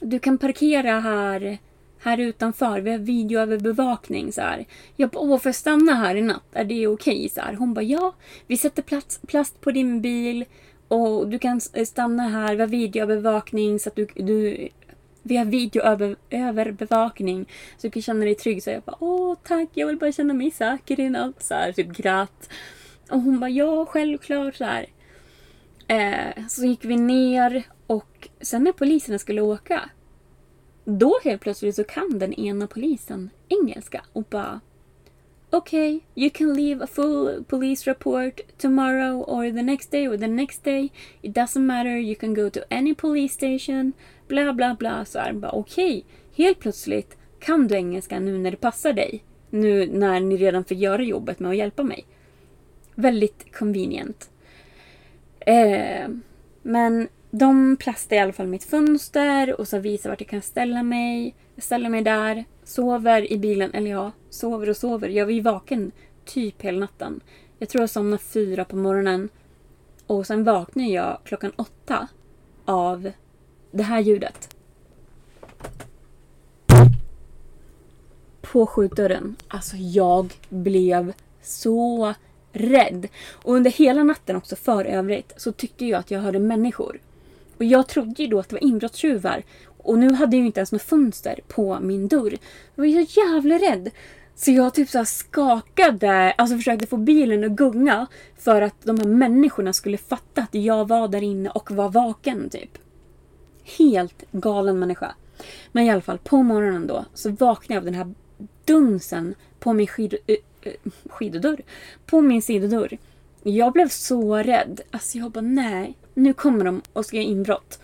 du kan parkera här här utanför, vi har videoöverbevakning så här. Jag bara, åh får jag stanna här i natt? Är det okej? Okay? Hon bara, ja, vi sätter plats, plast på din bil och du kan eh, stanna här, vi har videoövervakning så att du, du vi har videoöverbevakning så du kan känna dig trygg. Så jag bara, åh tack, jag vill bara känna mig säker i natt. Så här, typ grät. Och hon bara, ja självklart. Så, här. Eh, så gick vi ner och sen när poliserna skulle åka då helt plötsligt så kan den ena polisen engelska och bara okay, you can leave a full police report tomorrow or the next day or the next day. It doesn't matter, you can go to any police station. Bla bla bla. Så här, bara okej. Okay. Helt plötsligt kan du engelska nu när det passar dig. Nu när ni redan fick göra jobbet med att hjälpa mig. Väldigt convenient. Eh, men de plastar i alla fall mitt fönster och så visar vart jag kan ställa mig. Jag ställer mig där, sover i bilen, eller ja, sover och sover. Jag var ju vaken typ hela natten. Jag tror jag somnade fyra på morgonen. Och sen vaknade jag klockan åtta av det här ljudet. På skjutdörren. Alltså jag blev så rädd. Och under hela natten också för övrigt så tyckte jag att jag hörde människor. Och jag trodde ju då att det var inbrottstjuvar. Och nu hade jag ju inte ens något fönster på min dörr. Jag var så jävla rädd. Så jag typ så skakade, alltså försökte få bilen att gunga för att de här människorna skulle fatta att jag var där inne och var vaken typ. Helt galen människa. Men i alla fall, på morgonen då så vaknade jag av den här dunsen på min skid, äh, skidodörr. På min sidodörr. Jag blev så rädd. Alltså jag bara nej, nu kommer de och ska göra inbrott.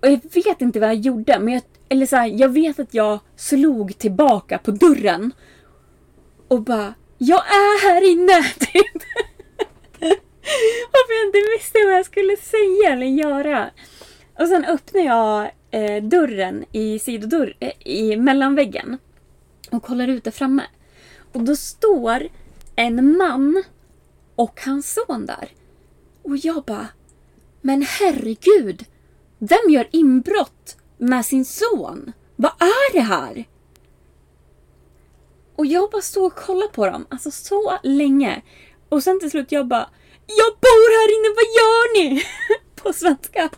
Och jag vet inte vad jag gjorde, men jag, eller så här, jag vet att jag slog tillbaka på dörren. Och bara, jag är här inne! Typ. Varför jag inte visste vad jag skulle säga eller göra. Och sen öppnar jag eh, dörren i sidodörr, eh, i mellanväggen. Och kollar ut där framme. Och då står en man och hans son där. Och jag bara, men herregud! Vem gör inbrott med sin son? Vad är det här? Och jag bara stod och kollade på dem, alltså så länge. Och sen till slut jag bara Jag bor här inne, vad gör ni? på svenska.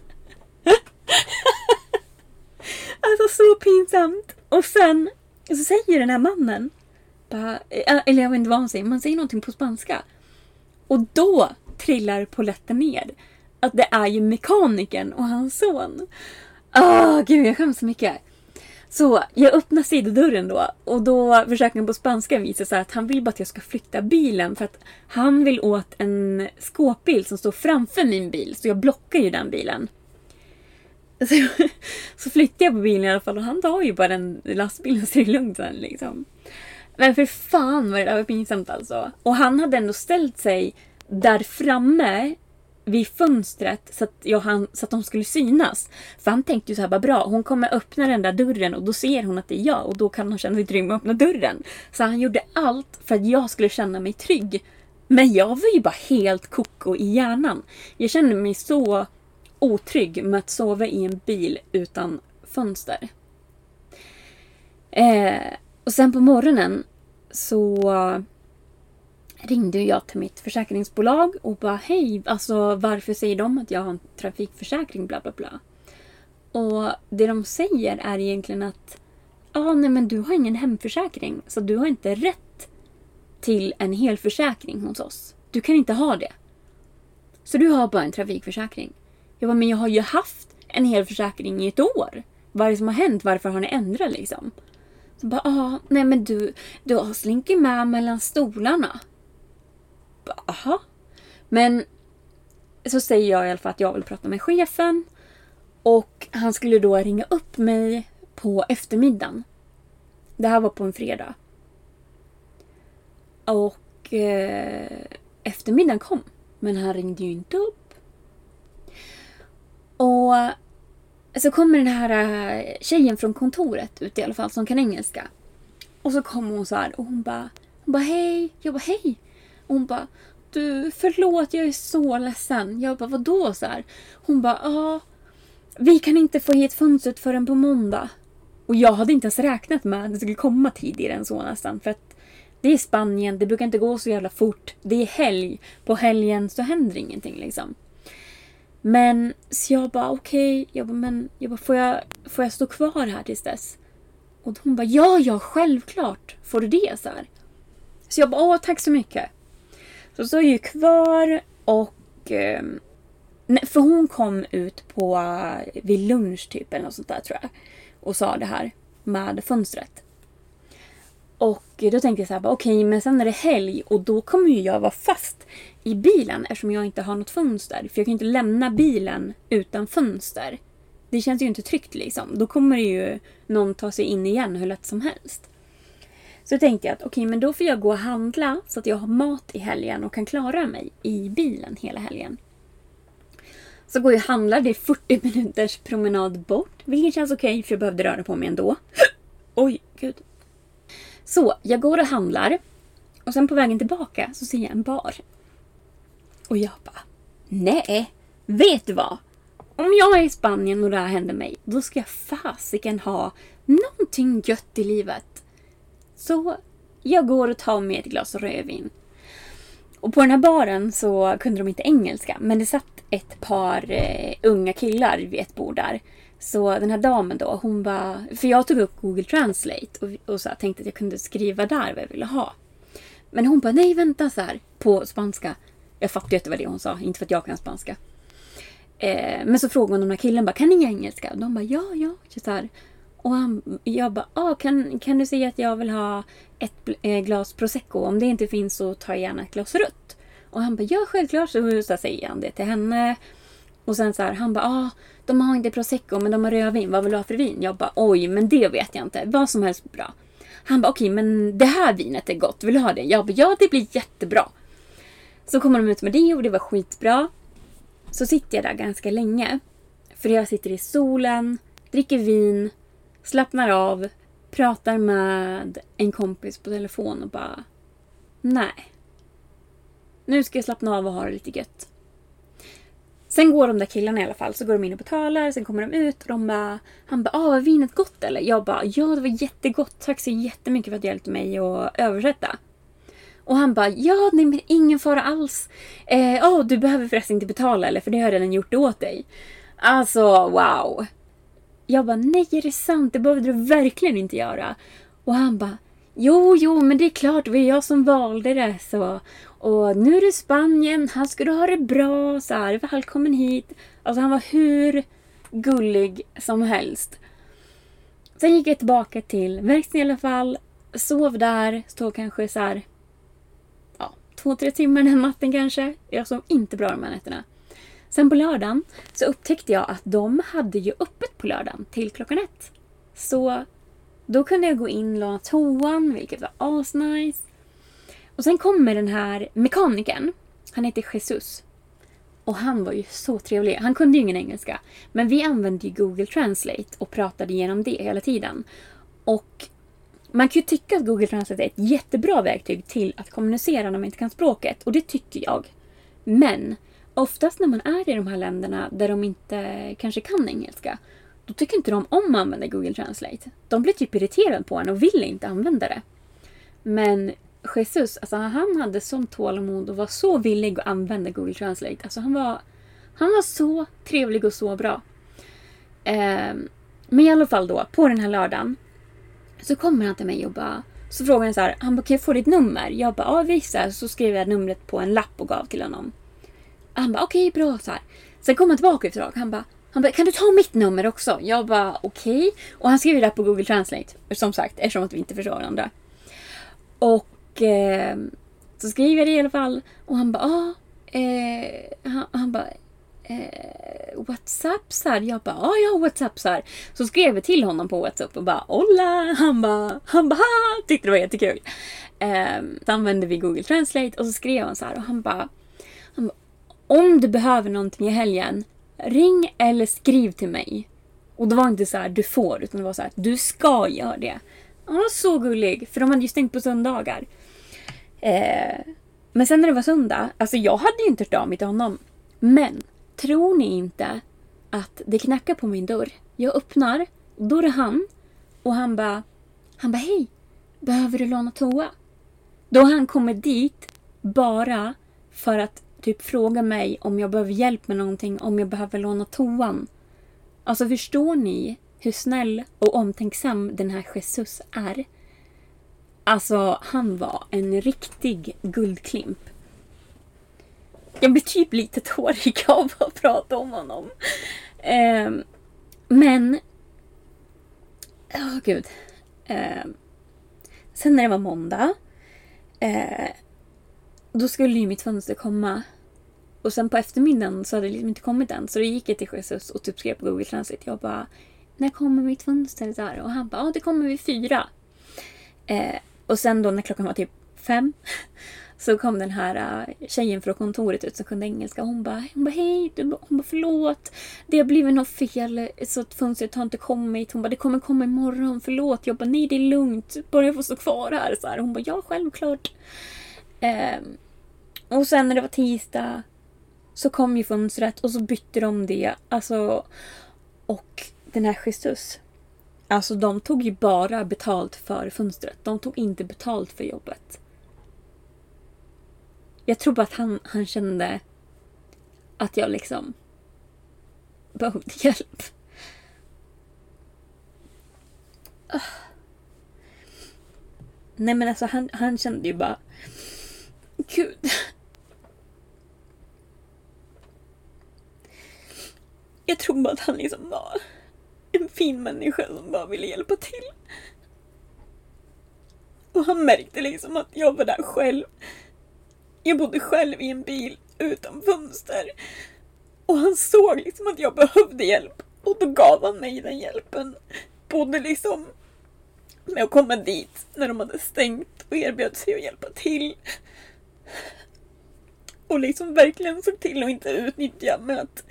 alltså så pinsamt. Och sen så säger den här mannen, bara, eh, eller jag vet inte vad han säger, man säger någonting på spanska. Och då trillar poletten ner att det är ju mekanikern och hans son. Åh, oh, gud jag skäms så mycket. Så jag öppnar sidodörren då och då försöker han på spanska visa så att han vill bara att jag ska flytta bilen för att han vill åt en skåpbil som står framför min bil så jag blockar ju den bilen. Så, så flyttar jag på bilen i alla fall och han tar ju bara den lastbilen så det är lugnt sen liksom. Men för fan vad det där var pinsamt alltså. Och han hade ändå ställt sig där framme vid fönstret så att, jag han, så att de skulle synas. För han tänkte ju så här, bara bra, hon kommer öppna den där dörren och då ser hon att det är jag och då kan hon känna sig trygg med att öppna dörren. Så han gjorde allt för att jag skulle känna mig trygg. Men jag var ju bara helt koko i hjärnan. Jag kände mig så otrygg med att sova i en bil utan fönster. Eh, och sen på morgonen så ringde jag till mitt försäkringsbolag och bara hej, alltså varför säger de att jag har en trafikförsäkring bla bla bla. Och det de säger är egentligen att ja, ah, nej men du har ingen hemförsäkring så du har inte rätt till en helförsäkring hos oss. Du kan inte ha det. Så du har bara en trafikförsäkring. Jag bara, men jag har ju haft en helförsäkring i ett år. Vad är det som har hänt? Varför har ni ändrat liksom? Så bara, ah, nej men du, du har slinkit med mellan stolarna aha. Men så säger jag i alla fall att jag vill prata med chefen. Och han skulle då ringa upp mig på eftermiddagen. Det här var på en fredag. Och eh, eftermiddagen kom. Men han ringde ju inte upp. Och så kommer den här eh, tjejen från kontoret ut i alla fall som kan engelska. Och så kommer hon så här och hon bara, hon bara hej. Jag bara hej. Och hon bara, du förlåt jag är så ledsen. Jag bara, vadå så här? Hon bara, ja. Vi kan inte få hit fönstret förrän på måndag. Och jag hade inte ens räknat med att det skulle komma tidigare än så nästan. För att det är Spanien, det brukar inte gå så jävla fort. Det är helg. På helgen så händer ingenting liksom. Men så jag bara okej, okay. jag bara, men jag bara, får, jag, får jag stå kvar här tills dess? Och hon bara ja, ja, självklart får du det så här. Så jag bara åh, tack så mycket. Så står ju kvar och... Eh, för hon kom ut på eh, vid lunch typ eller något sånt där tror jag. Och sa det här med fönstret. Och då tänkte jag så här, okej okej men sen är det helg och då kommer ju jag vara fast i bilen eftersom jag inte har något fönster. För jag kan ju inte lämna bilen utan fönster. Det känns ju inte tryggt liksom. Då kommer ju någon ta sig in igen hur lätt som helst. Så tänkte jag att okej, men då får jag gå och handla så att jag har mat i helgen och kan klara mig i bilen hela helgen. Så går jag och handlar, det är 40 minuters promenad bort. Vilket känns okej för jag behövde röra på mig ändå. Oj, gud. Så, jag går och handlar. Och sen på vägen tillbaka så ser jag en bar. Och jag bara, nej, vet du vad? Om jag är i Spanien och det här händer mig, då ska jag fasiken ha någonting gött i livet. Så jag går och tar mig ett glas rödvin. Och på den här baren så kunde de inte engelska, men det satt ett par eh, unga killar vid ett bord där. Så den här damen då, hon var... För jag tog upp Google Translate och, och så här, tänkte att jag kunde skriva där vad jag ville ha. Men hon bara, nej vänta så här, på spanska. Jag fattade ju att det var det hon sa, inte för att jag kan spanska. Eh, men så frågade hon de här killen bara, kan ni engelska? Och de bara, ja, ja. Så här. Och han, jag bara, ah, kan, kan du säga att jag vill ha ett eh, glas prosecco? Om det inte finns så tar jag gärna ett glas rött. Och han bara, ja självklart. Så, så säger han det till henne. Och sen så här, han bara, ah, de har inte prosecco men de har rödvin. Vad vill du ha för vin? Jag bara, oj, men det vet jag inte. Vad som helst bra. Han bara, okej, okay, men det här vinet är gott. Vill du ha det? Jag bara, ja, det blir jättebra. Så kommer de ut med det och det var skitbra. Så sitter jag där ganska länge. För jag sitter i solen, dricker vin, slappnar av, pratar med en kompis på telefon och bara... Nej. Nu ska jag slappna av och ha det lite gött. Sen går de där killarna i alla fall, så går de in och betalar, sen kommer de ut och de bara... Han bara, ah, var vinet gott eller? Jag bara, ja det var jättegott, tack så jättemycket för att du hjälpte mig att översätta. Och han bara, ja nej men ingen fara alls. Eh, oh, du behöver förresten inte betala eller för det har jag redan gjort åt dig. Alltså wow. Jag bara, nej är det sant? Det behövde du verkligen inte göra. Och han bara, jo jo men det är klart det var jag som valde det. Så. Och nu är du i Spanien, här ska du ha det bra. Så här, välkommen hit. Alltså han var hur gullig som helst. Sen gick jag tillbaka till verkstaden i alla fall. Sov där, stod kanske så här två, tre timmar den natten kanske. Jag sov inte bra de här nätterna. Sen på lördagen så upptäckte jag att de hade ju öppet på lördagen till klockan ett. Så då kunde jag gå in och låna toan, vilket var asnice. Och sen kommer den här mekanikern. Han heter Jesus. Och han var ju så trevlig. Han kunde ju ingen engelska. Men vi använde ju Google Translate och pratade igenom det hela tiden. Och man kan ju tycka att Google Translate är ett jättebra verktyg till att kommunicera när man inte kan språket. Och det tycker jag. Men oftast när man är i de här länderna där de inte kanske kan engelska. Då tycker inte de om att använda Google Translate. De blir typ irriterade på en och vill inte använda det. Men Jesus, alltså han hade sånt tålamod och var så villig att använda Google Translate. Alltså han var, han var så trevlig och så bra. Eh, men i alla fall då, på den här lördagen så kommer han till mig och bara så frågar han så här, han bara, kan jag få ditt nummer? Jag bara, ja visst. Så skrev jag numret på en lapp och gav till honom. Han bara, okej okay, bra. Så här. Sen kom han tillbaka efter ett tag. Han bara, han bara, kan du ta mitt nummer också? Jag bara, okej. Okay. Och han skrev det på Google Translate. Som sagt, eftersom att vi inte förstår varandra. Och eh, så skriver jag det i alla fall. Och han bara, ah, eh, han, han bara, eh, WhatsAppsar? Jag bara, ja, ja, WhatsAppsar. Så skrev jag till honom på WhatsApp och bara, hola! Han bara, han bara, ha! Tyckte det var jättekul. Eh, så använde vi Google Translate och så skrev han så här och han bara, om du behöver någonting i helgen, ring eller skriv till mig. Och det var inte så här, du får, utan det var så här, du ska göra det. Han var så gullig, för de hade ju stängt på söndagar. Eh, men sen när det var söndag, alltså jag hade ju inte hört av mig till honom. Men Tror ni inte att det knackar på min dörr? Jag öppnar, då är det han. Och han bara, han bara hej, behöver du låna toa? Då har han kommit dit bara för att typ fråga mig om jag behöver hjälp med någonting, om jag behöver låna toan. Alltså förstår ni hur snäll och omtänksam den här Jesus är? Alltså, han var en riktig guldklimp. Jag blir typ lite tårig av att prata om honom. Eh, men... Ja, oh, gud. Eh, Sen när det var måndag. Eh, då skulle ju mitt fönster komma. Och sen på eftermiddagen så hade det liksom inte kommit än. Så då gick jag till Jesus och typ skrev på Google Translate. Jag bara, när kommer mitt fönster? där? Och han bara, ja det kommer vid fyra. Eh, och sen då när klockan var typ fem. Så kom den här uh, tjejen från kontoret ut som kunde engelska. Hon bara, hon bara hej, hon bara förlåt. Det har blivit något fel så att fönstret har inte kommit. Hon bara, det kommer komma imorgon, förlåt. Jag bara, nej det är lugnt. Bara jag får stå kvar här. Så här. Hon bara, ja självklart. Eh, och sen när det var tisdag så kom ju fönstret och så bytte de det. Alltså, och den här Jesus. Alltså de tog ju bara betalt för fönstret. De tog inte betalt för jobbet. Jag tror bara att han, han kände att jag liksom behövde hjälp. Ah. Nej men alltså han, han kände ju bara... Gud. Jag tror bara att han liksom var en fin människa som bara ville hjälpa till. Och han märkte liksom att jag var där själv. Jag bodde själv i en bil utan fönster. Och han såg liksom att jag behövde hjälp. Och då gav han mig den hjälpen. Både liksom med att komma dit när de hade stängt och erbjöd sig att hjälpa till. Och liksom verkligen såg till att inte utnyttja med att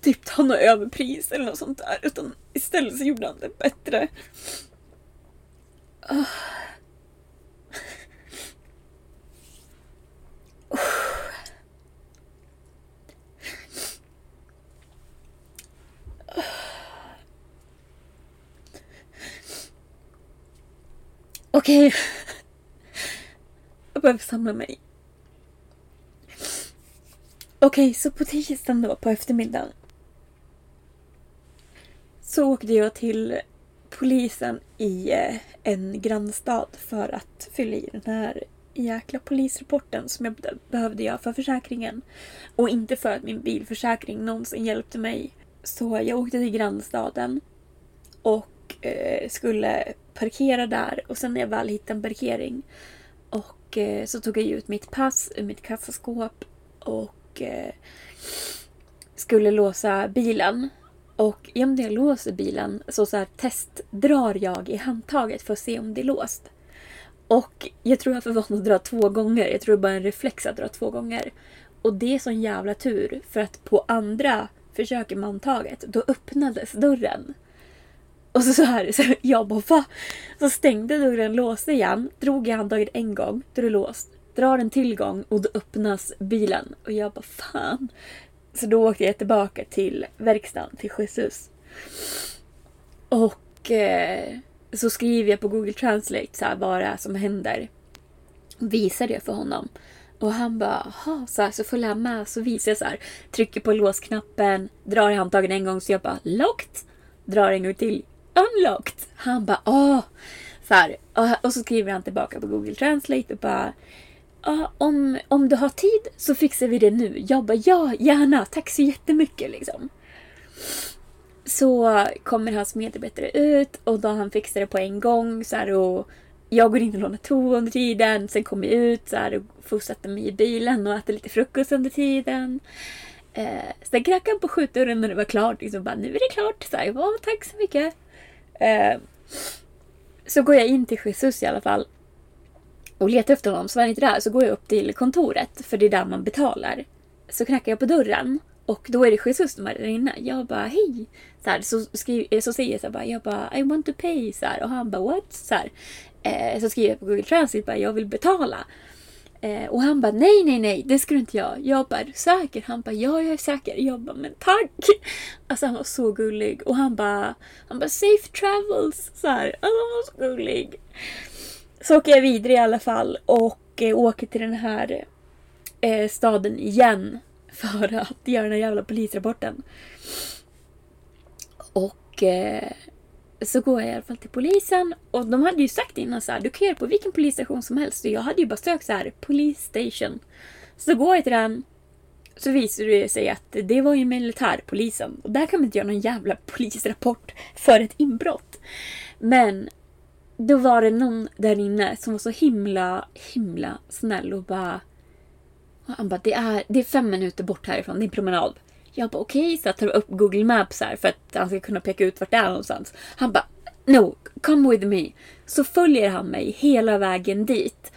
typ ta något överpris eller något sånt där. Utan istället så gjorde han det bättre. Oh. Okej. Okay. Jag behöver samla mig. Okej, okay, så på tisdagen då på eftermiddagen så åkte jag till polisen i eh, en grannstad för att fylla i den här jäkla polisrapporten som jag behövde göra för försäkringen. Och inte för att min bilförsäkring någonsin hjälpte mig. Så jag åkte till grannstaden och eh, skulle parkera där och sen när jag väl hittade en parkering och eh, så tog jag ut mitt pass ur mitt kassaskåp och eh, skulle låsa bilen. Och i och jag låser bilen så, så här, testdrar jag i handtaget för att se om det är låst. Och jag tror jag var van att dra två gånger. Jag tror det bara är en reflex att dra två gånger. Och det är sån jävla tur för att på andra försöket med handtaget då öppnades dörren. Och så, så här, så jag bara va? Så stängde dörren, låste igen, drog i handtaget en gång, då är det låst. Drar en till gång och då öppnas bilen. Och jag bara fan. Så då åkte jag tillbaka till verkstaden, till Jesus. Och eh, så skriver jag på Google Translate så här, vad det är som händer. Visar det för honom. Och han bara, jaha, så, här, så följer han med. Så visar jag så här, trycker på låsknappen, drar i handtagen en gång så jag bara locked. Drar en gång till, unlocked. Han bara, åh. Så här, och, och så skriver han tillbaka på Google Translate och bara, om, om du har tid så fixar vi det nu. Jag bara, ja, gärna, tack så jättemycket liksom. Så kommer hans medarbetare ut och då han fixar det på en gång så här, och jag går in och lånar toa under tiden. Sen kommer jag ut så här, och får sätta mig i bilen och äta lite frukost under tiden. Eh, sen knackade han på skjutdörren när det var klart. Liksom bara, nu är det klart. Så här, tack så mycket. Eh, så går jag in till Jesus i alla fall och letar efter honom. Så var han inte där. Så går jag upp till kontoret, för det är där man betalar. Så knackar jag på dörren och då är det Jesus som är där inne. Jag bara hej. Så, här, så, skriver, eh, så säger jag så här, bara, jag bara I want to pay. Så här, och han bara what? Så, här, eh, så skriver jag på Google Translate bara jag vill betala. Eh, och han bara nej, nej, nej, det skulle inte jag. Jag bara, är du säker? Han bara, ja, jag är säker. Jag bara, men tack! Alltså han var så gullig. Och han bara, han bara, safe travels! Så här. Alltså, han var så gullig. Så åker jag vidare i alla fall och eh, åker till den här eh, staden igen för att göra den här jävla polisrapporten. Och eh, så går jag i alla fall till polisen och de hade ju sagt innan så här, du kan göra på vilken polisstation som helst. Och jag hade ju bara sökt så här, police station. Så går jag till den så visar det sig att det var ju militärpolisen. Och där kan man inte göra någon jävla polisrapport för ett inbrott. Men då var det någon där inne som var så himla, himla snäll och bara... Han bara, det är, det är fem minuter bort härifrån, det är en promenad. Jag bara okej, okay, så jag tar upp Google Maps här för att han ska kunna peka ut vart det är någonstans. Han bara, no, come with me. Så följer han mig hela vägen dit.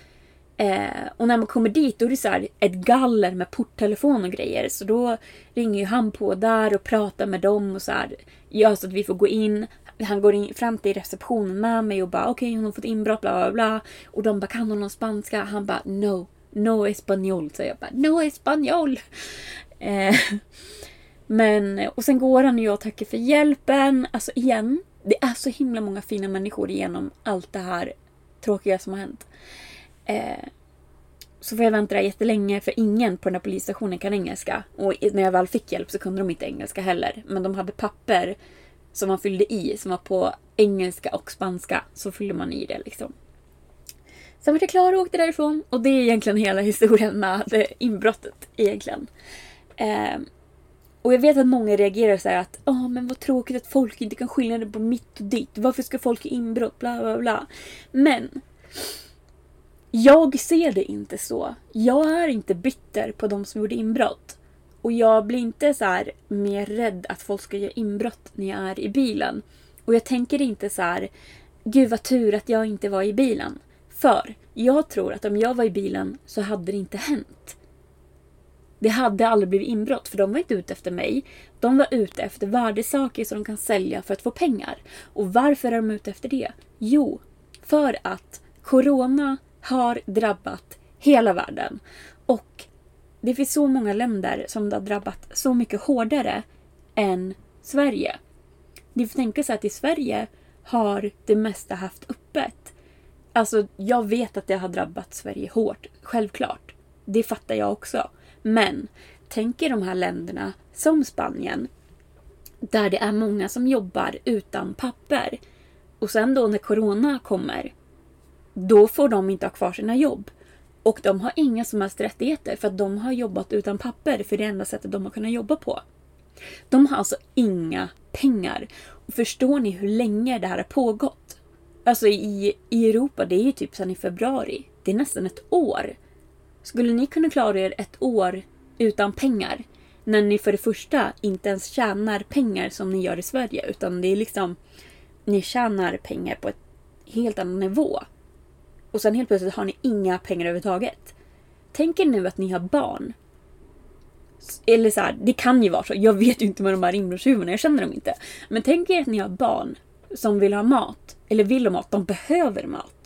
Eh, och när man kommer dit då är det så här ett galler med porttelefon och grejer. Så då ringer ju han på där och pratar med dem och så här. Ja, så att vi får gå in. Han går in, fram till receptionen med mig och bara okej okay, hon har fått inbrott bla bla bla. Och de bara kan hon någon spanska? Han bara no, no Español. Så jag bara no español. Eh, men, och sen går han och jag tackar för hjälpen. Alltså igen, det är så himla många fina människor genom allt det här tråkiga som har hänt. Eh, så får jag vänta där jättelänge för ingen på den här polisstationen kan engelska. Och när jag väl fick hjälp så kunde de inte engelska heller. Men de hade papper som man fyllde i som var på engelska och spanska. Så fyllde man i det liksom. Sen var jag klar och åkte därifrån. Och det är egentligen hela historien med inbrottet egentligen. Eh, och jag vet att många reagerar så att Åh, men vad tråkigt att folk inte kan skilja det på mitt och ditt. Varför ska folk ha inbrott? Bla, bla, bla. Men jag ser det inte så. Jag är inte bitter på de som gjorde inbrott. Och jag blir inte så här mer rädd att folk ska göra inbrott när jag är i bilen. Och jag tänker inte så här, gud vad tur att jag inte var i bilen. För jag tror att om jag var i bilen så hade det inte hänt. Det hade aldrig blivit inbrott för de var inte ute efter mig. De var ute efter värdesaker som de kan sälja för att få pengar. Och varför är de ute efter det? Jo, för att Corona har drabbat hela världen. Och det finns så många länder som det har drabbat så mycket hårdare än Sverige. Ni får tänka sig att i Sverige har det mesta haft öppet. Alltså, jag vet att det har drabbat Sverige hårt, självklart. Det fattar jag också. Men tänk er de här länderna som Spanien där det är många som jobbar utan papper. Och sen då när Corona kommer, då får de inte ha kvar sina jobb. Och de har inga som helst rättigheter för att de har jobbat utan papper för det enda sättet de har kunnat jobba på. De har alltså inga pengar. Och förstår ni hur länge det här har pågått? Alltså i, i Europa, det är ju typ sedan i februari. Det är nästan ett år. Skulle ni kunna klara er ett år utan pengar? När ni för det första inte ens tjänar pengar som ni gör i Sverige. Utan det är liksom... Ni tjänar pengar på ett helt annan nivå. Och sen helt plötsligt har ni inga pengar överhuvudtaget. Tänk er nu att ni har barn. Eller så här, det kan ju vara så. Jag vet ju inte med de här inbrottstjuvarna, jag känner dem inte. Men tänk er att ni har barn som vill ha mat. Eller vill ha mat, de behöver mat.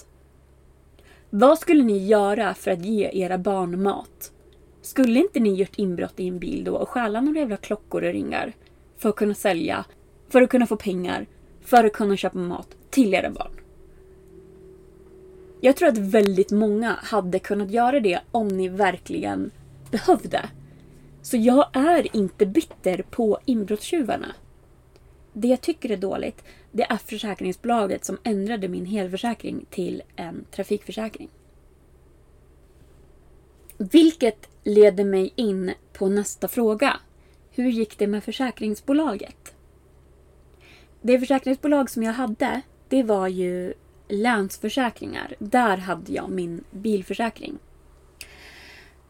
Vad skulle ni göra för att ge era barn mat? Skulle inte ni gjort inbrott i en bil då och stjäla några jävla klockor och ringar? För att kunna sälja, för att kunna få pengar, för att kunna köpa mat till era barn. Jag tror att väldigt många hade kunnat göra det om ni verkligen behövde. Så jag är inte bitter på inbrottstjuvarna. Det jag tycker är dåligt, det är försäkringsbolaget som ändrade min helförsäkring till en trafikförsäkring. Vilket leder mig in på nästa fråga. Hur gick det med försäkringsbolaget? Det försäkringsbolag som jag hade, det var ju Länsförsäkringar. Där hade jag min bilförsäkring.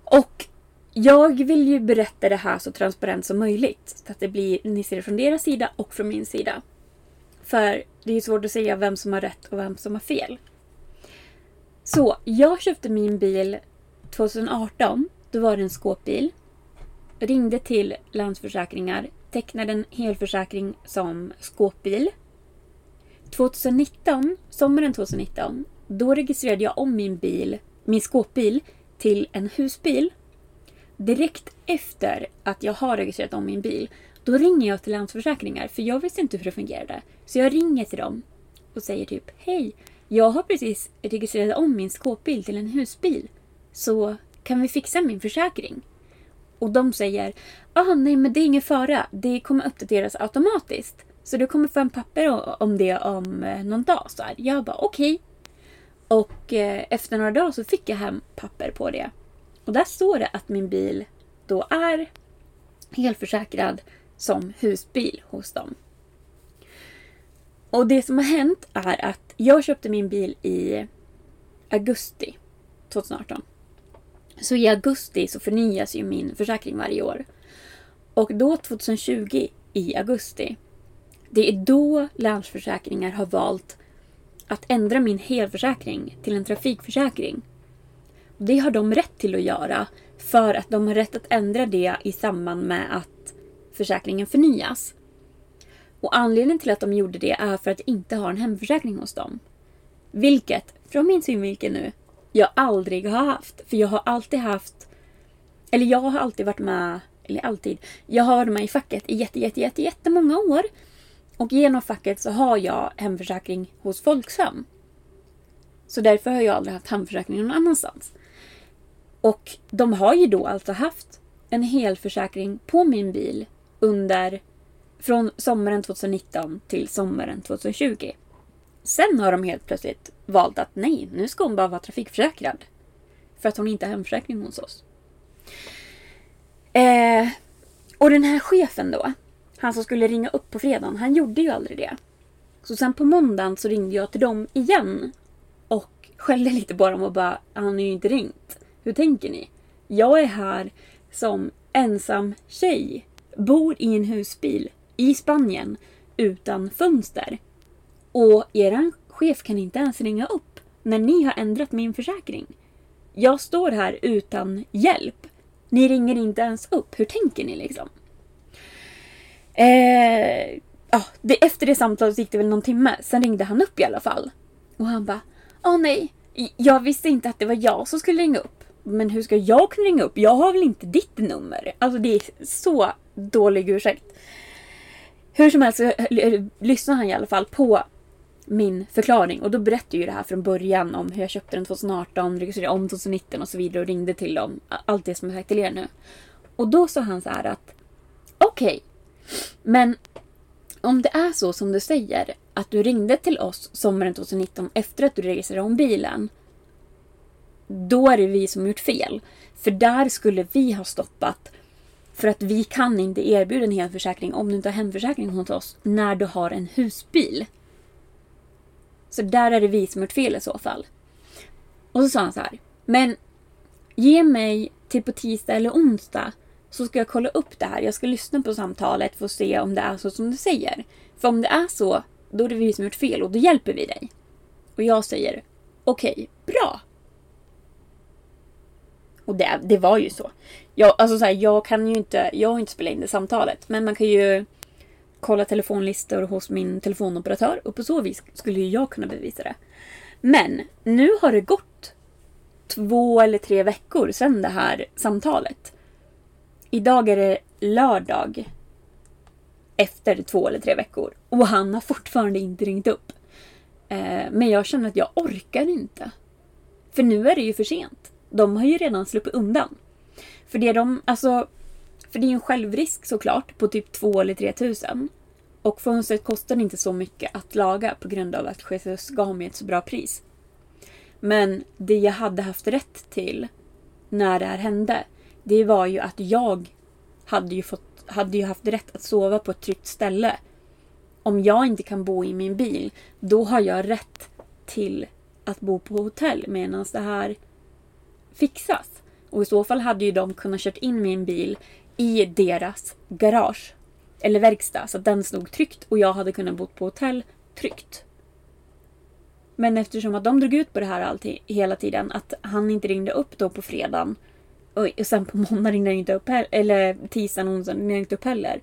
Och jag vill ju berätta det här så transparent som möjligt. Så att det blir, ni ser det från deras sida och från min sida. För det är svårt att säga vem som har rätt och vem som har fel. Så, jag köpte min bil 2018. Då var det en skåpbil. Ringde till Länsförsäkringar, tecknade en helförsäkring som skåpbil. 2019, sommaren 2019, då registrerade jag om min bil, min skåpbil till en husbil. Direkt efter att jag har registrerat om min bil, då ringer jag till Länsförsäkringar för jag visste inte hur det fungerade. Så jag ringer till dem och säger typ Hej! Jag har precis registrerat om min skåpbil till en husbil. Så kan vi fixa min försäkring? Och de säger ah, nej men det är ingen fara. Det kommer uppdateras automatiskt. Så du kommer få en papper om det om eh, någon dag. Så här. Jag bara okej. Okay. Och eh, efter några dagar så fick jag hem papper på det. Och där står det att min bil då är helförsäkrad som husbil hos dem. Och det som har hänt är att jag köpte min bil i augusti 2018. Så i augusti så förnyas ju min försäkring varje år. Och då 2020 i augusti, det är då Länsförsäkringar har valt att ändra min helförsäkring till en trafikförsäkring. Det har de rätt till att göra för att de har rätt att ändra det i samband med att försäkringen förnyas. Och anledningen till att de gjorde det är för att inte ha en hemförsäkring hos dem. Vilket, från min synvinkel nu, jag aldrig har haft. För jag har alltid haft... Eller jag har alltid varit med... Eller alltid. Jag har varit med i facket i jätte, jätte, jätte, jättemånga år. Och genom facket så har jag hemförsäkring hos Folksam. Så därför har jag aldrig haft hemförsäkring någon annanstans. Och de har ju då alltså haft en helförsäkring på min bil under från sommaren 2019 till sommaren 2020. Sen har de helt plötsligt valt att nej, nu ska hon bara vara trafikförsäkrad. För att hon inte har hemförsäkring hos oss. Eh, och den här chefen då, han som skulle ringa upp på fredagen, han gjorde ju aldrig det. Så sen på måndagen så ringde jag till dem igen och skällde lite på dem och bara, han har ju inte ringt. Hur tänker ni? Jag är här som ensam tjej, bor i en husbil i Spanien utan fönster. Och eran chef kan inte ens ringa upp när ni har ändrat min försäkring. Jag står här utan hjälp. Ni ringer inte ens upp. Hur tänker ni liksom? Eh, ja, det, efter det samtalet gick det väl någon timme. Sen ringde han upp i alla fall. Och han bara, åh nej, jag visste inte att det var jag som skulle ringa upp. Men hur ska jag kunna ringa upp? Jag har väl inte ditt nummer? Alltså det är så dålig ursäkt. Hur som helst så eh, eh, lyssnade han i alla fall på min förklaring och då berättade jag ju det här från början om hur jag köpte den 2018, registrerade om 2019 och så vidare och ringde till dem. Allt det som jag sagt till er nu. Och då sa han så här att okej, okay, men om det är så som du säger att du ringde till oss sommaren 2019 efter att du registrerade om bilen. Då är det vi som gjort fel. För där skulle vi ha stoppat för att vi kan inte erbjuda en helförsäkring om du inte har hemförsäkring hos oss när du har en husbil. Så där är det vi som gjort fel i så fall. Och så sa han så här. Men ge mig till på tisdag eller onsdag så ska jag kolla upp det här. Jag ska lyssna på samtalet för att se om det är så som du säger. För om det är så, då är det vi som gjort fel och då hjälper vi dig. Och jag säger okej, okay, bra. Och det, det var ju så. Jag, alltså så här, jag kan ju inte, jag har inte spelat in det samtalet. Men man kan ju kolla telefonlistor hos min telefonoperatör och på så vis skulle ju jag kunna bevisa det. Men nu har det gått två eller tre veckor sedan det här samtalet. Idag är det lördag efter två eller tre veckor och han har fortfarande inte ringt upp. Eh, men jag känner att jag orkar inte. För nu är det ju för sent. De har ju redan sluppit undan. För det de, alltså, för det är ju en självrisk såklart på typ 2 eller 3 tusen. Och fönstret kostar inte så mycket att laga på grund av att Jesus gav mig ett så bra pris. Men det jag hade haft rätt till när det här hände, det var ju att jag hade ju, fått, hade ju haft rätt att sova på ett tryggt ställe. Om jag inte kan bo i min bil, då har jag rätt till att bo på hotell medan det här fixas. Och i så fall hade ju de kunnat kört in min bil i deras garage. Eller verkstad, så att den stod tryggt och jag hade kunnat bo på hotell tryggt. Men eftersom att de drog ut på det här alltid, hela tiden, att han inte ringde upp då på fredagen och sen på måndag ringde han inte upp heller, eller tisdagen och onsdagen ringde han inte upp heller.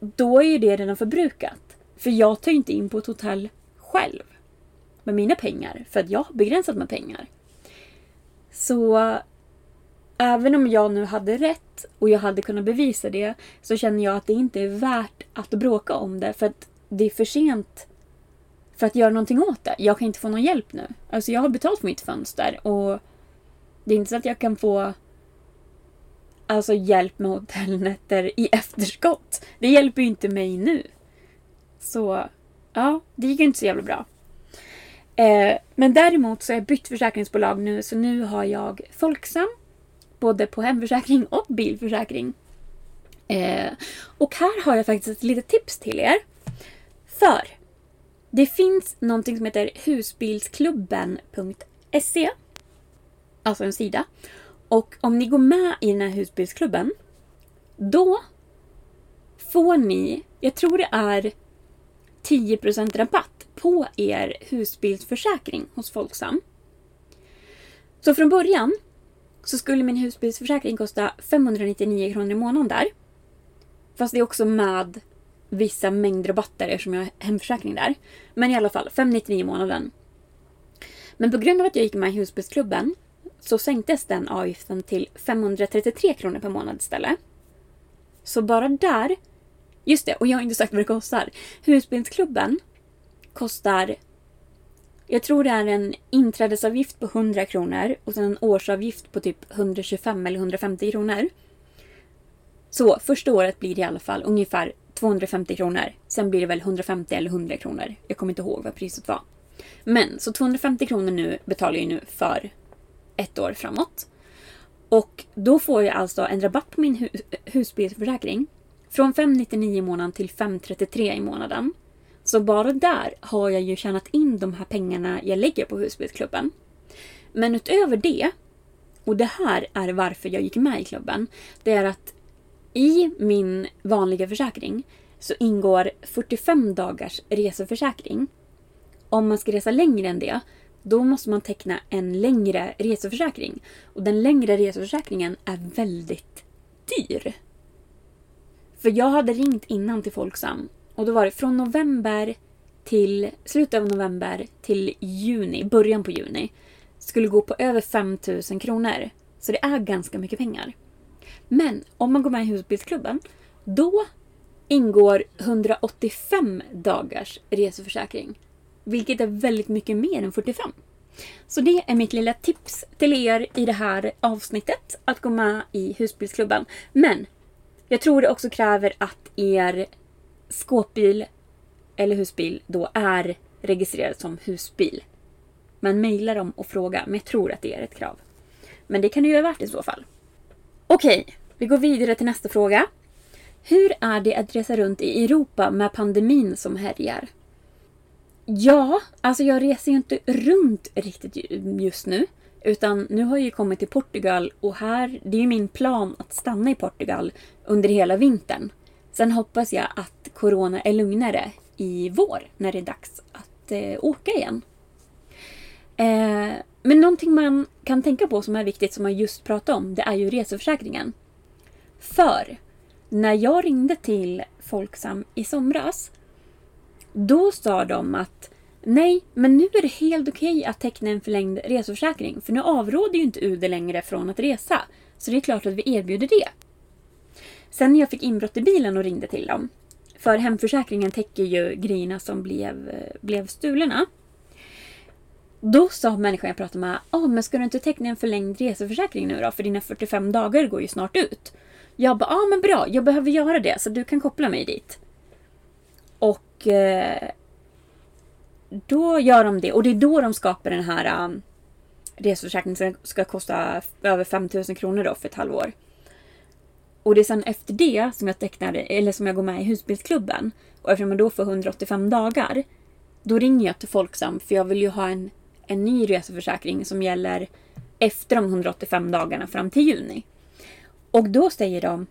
Då är ju det redan förbrukat. För jag tar ju inte in på ett hotell själv. Med mina pengar. För att jag har begränsat med pengar. Så även om jag nu hade rätt och jag hade kunnat bevisa det så känner jag att det inte är värt att bråka om det för att det är för sent för att göra någonting åt det. Jag kan inte få någon hjälp nu. Alltså jag har betalt för mitt fönster och det är inte så att jag kan få alltså hjälp med hotellnätter i efterskott. Det hjälper ju inte mig nu. Så ja, det gick ju inte så jävla bra. Eh, men däremot så har jag bytt försäkringsbolag nu så nu har jag Folksam både på hemförsäkring och bilförsäkring. Eh, och här har jag faktiskt ett litet tips till er. För Det finns någonting som heter husbilsklubben.se. Alltså en sida. Och om ni går med i den här husbilsklubben, då får ni, jag tror det är 10% rabatt på er husbilsförsäkring hos Folksam. Så från början så skulle min husbilsförsäkring kosta 599 kronor i månaden där. Fast det är också med vissa mängdrabatter eftersom jag har hemförsäkring där. Men i alla fall, 599 i månaden. Men på grund av att jag gick med i husbilsklubben så sänktes den avgiften till 533 kronor per månad istället. Så bara där, just det, och jag har inte sagt vad det kostar. Husbilsklubben kostar, jag tror det är en inträdesavgift på 100 kronor och sen en årsavgift på typ 125 eller 150 kronor. Så första året blir det i alla fall ungefär 250 kronor. Sen blir det väl 150 eller 100 kronor. Jag kommer inte ihåg vad priset var. Men så 250 kronor nu betalar jag nu för ett år framåt. Och då får jag alltså en rabatt på min hu husbilsförsäkring. Från 599 i månaden till 533 i månaden. Så bara där har jag ju tjänat in de här pengarna jag lägger på husbilsklubben. Men utöver det, och det här är varför jag gick med i klubben, det är att i min vanliga försäkring så ingår 45 dagars reseförsäkring. Om man ska resa längre än det, då måste man teckna en längre reseförsäkring. Och den längre reseförsäkringen är väldigt dyr. För jag hade ringt innan till Folksam och då var det från november till slutet av november till juni, början på juni, skulle gå på över 5000 kronor. Så det är ganska mycket pengar. Men om man går med i husbilsklubben, då ingår 185 dagars reseförsäkring. Vilket är väldigt mycket mer än 45. Så det är mitt lilla tips till er i det här avsnittet. Att gå med i husbilsklubben. Men jag tror det också kräver att er skåpbil eller husbil då är registrerad som husbil. Men mejla dem och fråga, men jag tror att det är ett krav. Men det kan det ju vara värt i så fall. Okej, vi går vidare till nästa fråga. Hur är det att resa runt i Europa med pandemin som härjar? Ja, alltså jag reser ju inte runt riktigt just nu. Utan nu har jag ju kommit till Portugal och här, det är ju min plan att stanna i Portugal under hela vintern. Sen hoppas jag att Corona är lugnare i vår när det är dags att eh, åka igen. Eh, men någonting man kan tänka på som är viktigt som jag just pratade om, det är ju reseförsäkringen. För när jag ringde till Folksam i somras, då sa de att nej, men nu är det helt okej att teckna en förlängd reseförsäkring, för nu avråder ju inte UD längre från att resa. Så det är klart att vi erbjuder det. Sen när jag fick inbrott i bilen och ringde till dem, för hemförsäkringen täcker ju grejerna som blev, eh, blev stulna. Då sa människan jag pratade med, ah, men ska du inte teckna en förlängd reseförsäkring nu då? För dina 45 dagar går ju snart ut. Jag bara, ja ah, men bra, jag behöver göra det så du kan koppla mig dit. Och eh, då gör de det och det är då de skapar den här um, reseförsäkringen som ska kosta över 5000 kronor då för ett halvår. Och det är sen efter det som jag tecknar, eller som jag går med i husbilsklubben. Och eftersom jag då får 185 dagar, då ringer jag till Folksam för jag vill ju ha en, en ny reseförsäkring som gäller efter de 185 dagarna fram till juni. Och då säger de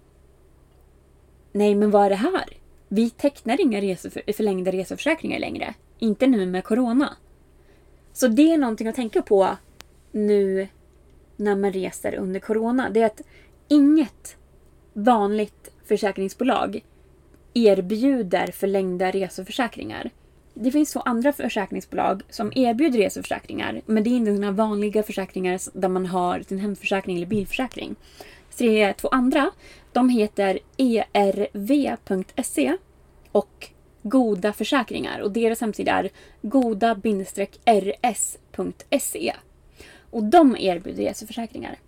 Nej, men vad är det här? Vi tecknar inga reseför, förlängda reseförsäkringar längre. Inte nu med Corona. Så det är någonting att tänka på nu när man reser under Corona. Det är att inget vanligt försäkringsbolag erbjuder förlängda reseförsäkringar. Det finns två andra försäkringsbolag som erbjuder reseförsäkringar men det är inte sådana vanliga försäkringar där man har sin hemförsäkring eller bilförsäkring Så det är två andra. De heter erv.se och Goda Försäkringar och deras hemsida är goda-rs.se. Och de erbjuder reseförsäkringar.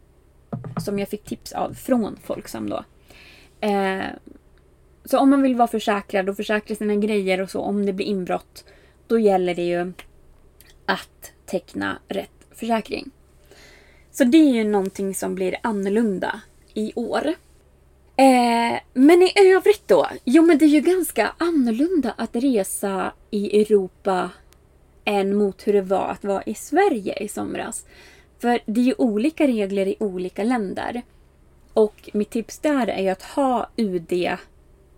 Som jag fick tips av från Folksam då. Eh, så om man vill vara försäkrad och försäkra sina grejer och så om det blir inbrott. Då gäller det ju att teckna rätt försäkring. Så det är ju någonting som blir annorlunda i år. Eh, men i övrigt då? Jo men det är ju ganska annorlunda att resa i Europa än mot hur det var att vara i Sverige i somras. För det är ju olika regler i olika länder. Och mitt tips där är ju att ha UD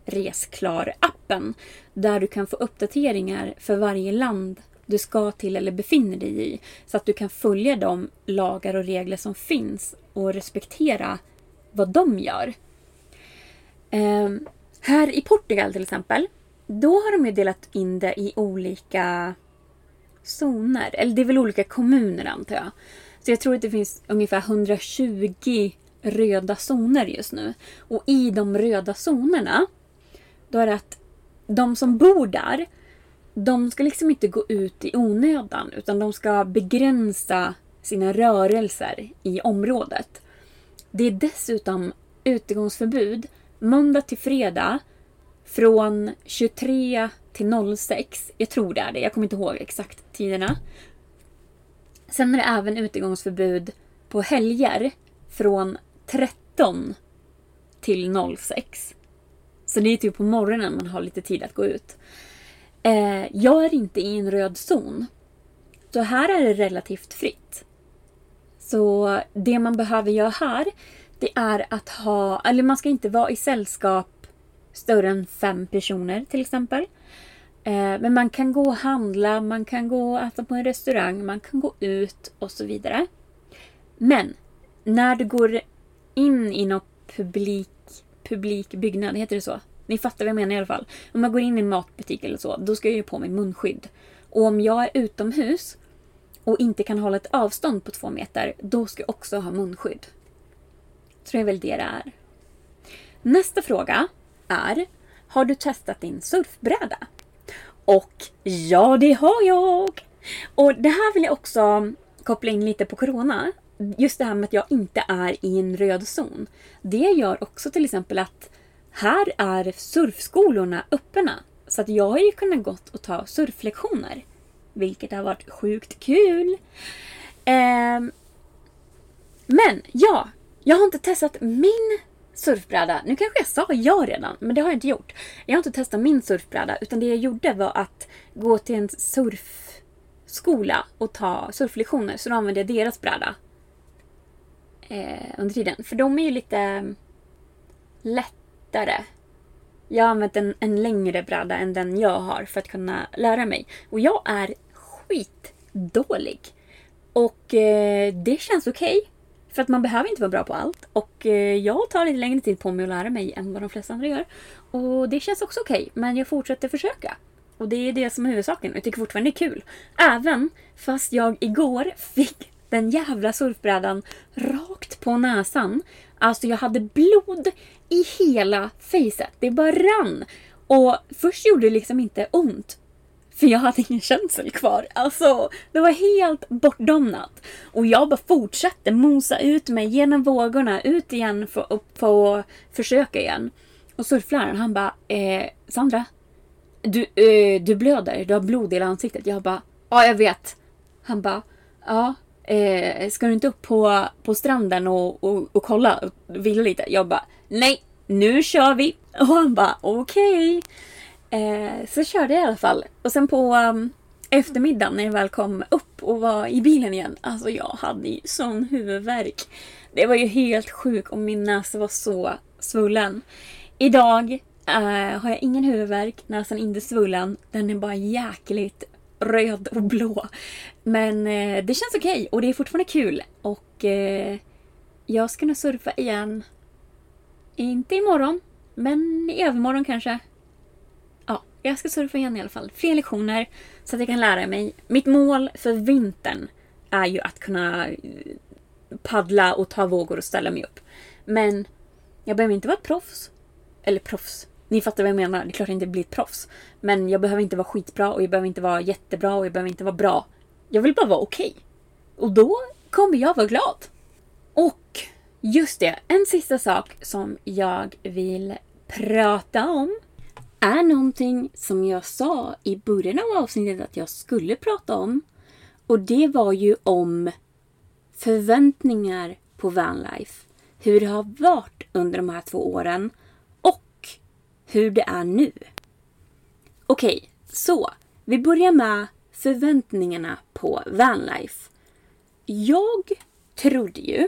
Resklar-appen. Där du kan få uppdateringar för varje land du ska till eller befinner dig i. Så att du kan följa de lagar och regler som finns och respektera vad de gör. Eh, här i Portugal till exempel, då har de ju delat in det i olika zoner. Eller det är väl olika kommuner antar jag. Så jag tror att det finns ungefär 120 röda zoner just nu. Och i de röda zonerna, då är det att de som bor där, de ska liksom inte gå ut i onödan utan de ska begränsa sina rörelser i området. Det är dessutom utegångsförbud måndag till fredag från 23 till 06. Jag tror det är det, jag kommer inte ihåg exakt tiderna. Sen är det även utegångsförbud på helger från 13 till 06. Så det är typ på morgonen man har lite tid att gå ut. Eh, jag är inte i en röd zon. Så här är det relativt fritt. Så det man behöver göra här, det är att ha, eller man ska inte vara i sällskap större än fem personer till exempel. Eh, men man kan gå och handla, man kan gå och äta på en restaurang, man kan gå ut och så vidare. Men när du går in i någon publik, publik byggnad, heter det så? Ni fattar vad jag menar i alla fall. Om jag går in i en matbutik eller så, då ska jag ju på mig munskydd. Och om jag är utomhus och inte kan hålla ett avstånd på två meter, då ska jag också ha munskydd. Så det är väl det det är. Nästa fråga är, har du testat din surfbräda? Och ja, det har jag! Och det här vill jag också koppla in lite på Corona. Just det här med att jag inte är i en röd zon. Det gör också till exempel att här är surfskolorna öppna. Så att jag har ju kunnat gått och ta surflektioner. Vilket har varit sjukt kul. Eh, men ja, jag har inte testat min surfbräda. Nu kanske jag sa ja redan, men det har jag inte gjort. Jag har inte testat min surfbräda, utan det jag gjorde var att gå till en surfskola och ta surflektioner. Så då använde jag deras bräda eh, under tiden. För de är ju lite lättare. Jag har använt en, en längre bräda än den jag har för att kunna lära mig. Och jag är skitdålig. Och eh, det känns okej. Okay. För att man behöver inte vara bra på allt. Och eh, jag tar lite längre tid på mig att lära mig än vad de flesta andra gör. Och det känns också okej. Okay, men jag fortsätter försöka. Och det är det som är huvudsaken. Och jag tycker fortfarande det är kul. Även fast jag igår fick den jävla surfbrädan rakt på näsan. Alltså jag hade blod i hela fejset. Det bara rann. Och först gjorde det liksom inte ont. För jag hade ingen känsel kvar. Alltså, det var helt bortdomnat. Och jag bara fortsatte mosa ut mig genom vågorna, ut igen för att få försöka igen. Och surfläraren han bara, eh, Sandra, du, eh, du blöder, du har blod i hela ansiktet. Jag bara, ja jag vet. Han bara, ja, eh, ska du inte upp på, på stranden och, och, och kolla och vila lite? Jag bara, nej, nu kör vi. Och han bara, okej. Okay. Eh, så körde jag i alla fall. Och sen på um, eftermiddagen när jag väl kom upp och var i bilen igen. Alltså jag hade ju sån huvudvärk. Det var ju helt sjukt och min näsa var så svullen. Idag Uh, har jag ingen huvudvärk, näsan inte svullen. Den är bara jäkligt röd och blå. Men eh, det känns okej okay och det är fortfarande kul. Och eh, jag ska nog surfa igen. Inte imorgon, men i övermorgon kanske Ja, jag ska surfa igen i alla fall. Fler lektioner så att jag kan lära mig. Mitt mål för vintern är ju att kunna eh, paddla och ta vågor och ställa mig upp. Men jag behöver inte vara ett proffs. Eller proffs. Ni fattar vad jag menar. Det är klart jag inte blir ett proffs. Men jag behöver inte vara skitbra och jag behöver inte vara jättebra och jag behöver inte vara bra. Jag vill bara vara okej. Okay. Och då kommer jag vara glad. Och just det, en sista sak som jag vill prata om är någonting som jag sa i början av avsnittet att jag skulle prata om. Och det var ju om förväntningar på vanlife. hur det har varit under de här två åren hur det är nu. Okej, så vi börjar med förväntningarna på vanlife. Jag trodde ju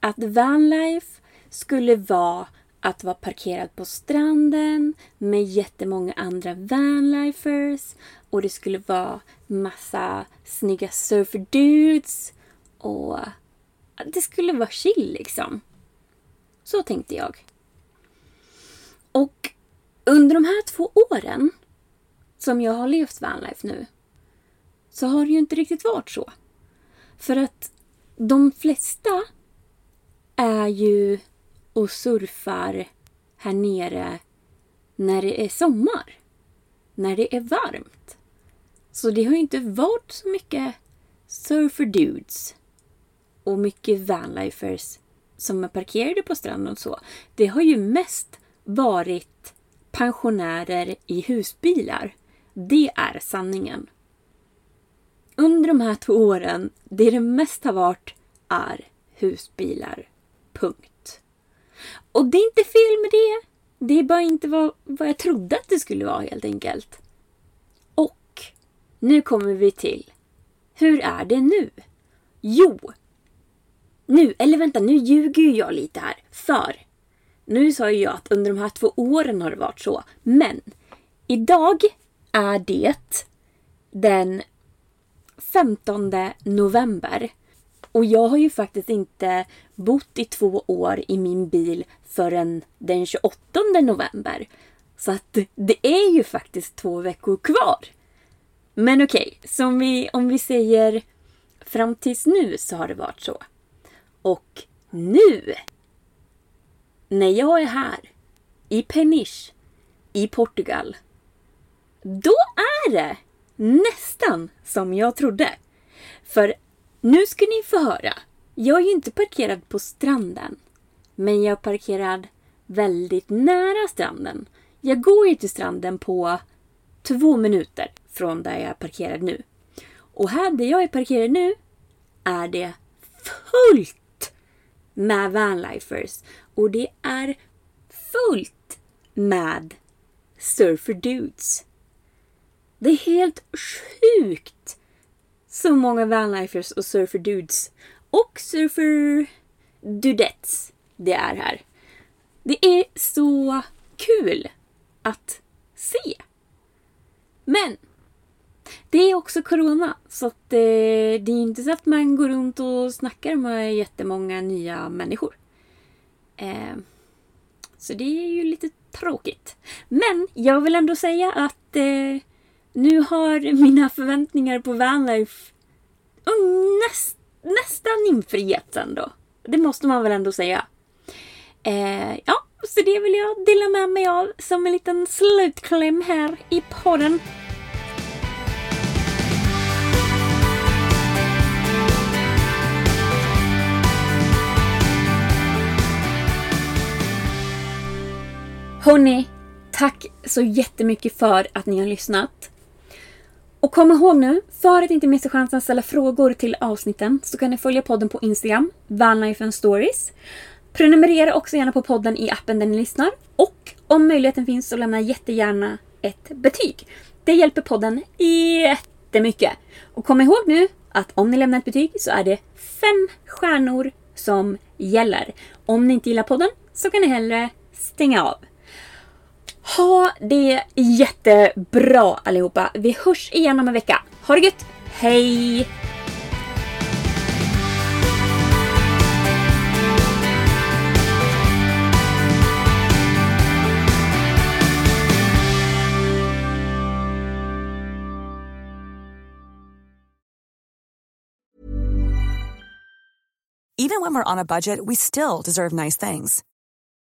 att vanlife skulle vara att vara parkerad på stranden med jättemånga andra vanlifers och det skulle vara massa snygga surferdudes och det skulle vara chill liksom. Så tänkte jag. Och under de här två åren som jag har levt vanlife nu så har det ju inte riktigt varit så. För att de flesta är ju och surfar här nere när det är sommar. När det är varmt. Så det har ju inte varit så mycket surfer dudes och mycket vanlifers som är parkerade på stranden och så. Det har ju mest varit pensionärer i husbilar. Det är sanningen. Under de här två åren, det det mest har varit är husbilar. Punkt. Och det är inte fel med det. Det är bara inte vad, vad jag trodde att det skulle vara helt enkelt. Och nu kommer vi till hur är det nu? Jo, nu, eller vänta, nu ljuger ju jag lite här. För nu sa ju jag att under de här två åren har det varit så. Men idag är det den 15 november. Och jag har ju faktiskt inte bott i två år i min bil förrän den 28 november. Så att det är ju faktiskt två veckor kvar. Men okej, okay, så vi, om vi säger fram tills nu så har det varit så. Och nu, när jag är här, i Peniche, i Portugal, då är det nästan som jag trodde. För nu ska ni få höra. Jag är ju inte parkerad på stranden. Men jag är parkerad väldigt nära stranden. Jag går ju till stranden på två minuter från där jag är parkerad nu. Och här där jag är parkerad nu är det fullt med vanlifers. Och det är fullt med surfer dudes. Det är helt sjukt så många vanlifers och surfer dudes och surfer dudettes det är här. Det är så kul att se. Men det är också corona, så att, eh, det är inte så att man går runt och snackar med jättemånga nya människor. Eh, så det är ju lite tråkigt. Men jag vill ändå säga att eh, nu har mina förväntningar på vanlife näst, nästan infriats ändå. Det måste man väl ändå säga. Eh, ja, så det vill jag dela med mig av som en liten slutkläm här i podden. Hörni, tack så jättemycket för att ni har lyssnat. Och kom ihåg nu, för att inte missa chansen att ställa frågor till avsnitten så kan ni följa podden på Instagram, Vanlife Stories. Prenumerera också gärna på podden i appen där ni lyssnar. Och om möjligheten finns så lämna jättegärna ett betyg. Det hjälper podden jättemycket. Och kom ihåg nu att om ni lämnar ett betyg så är det fem stjärnor som gäller. Om ni inte gillar podden så kan ni hellre stänga av. Ha det jättebra allihopa. Vi hörs igen om en vecka. Ha det gött! Hej! Even when we're on a budget, we still deserve nice things.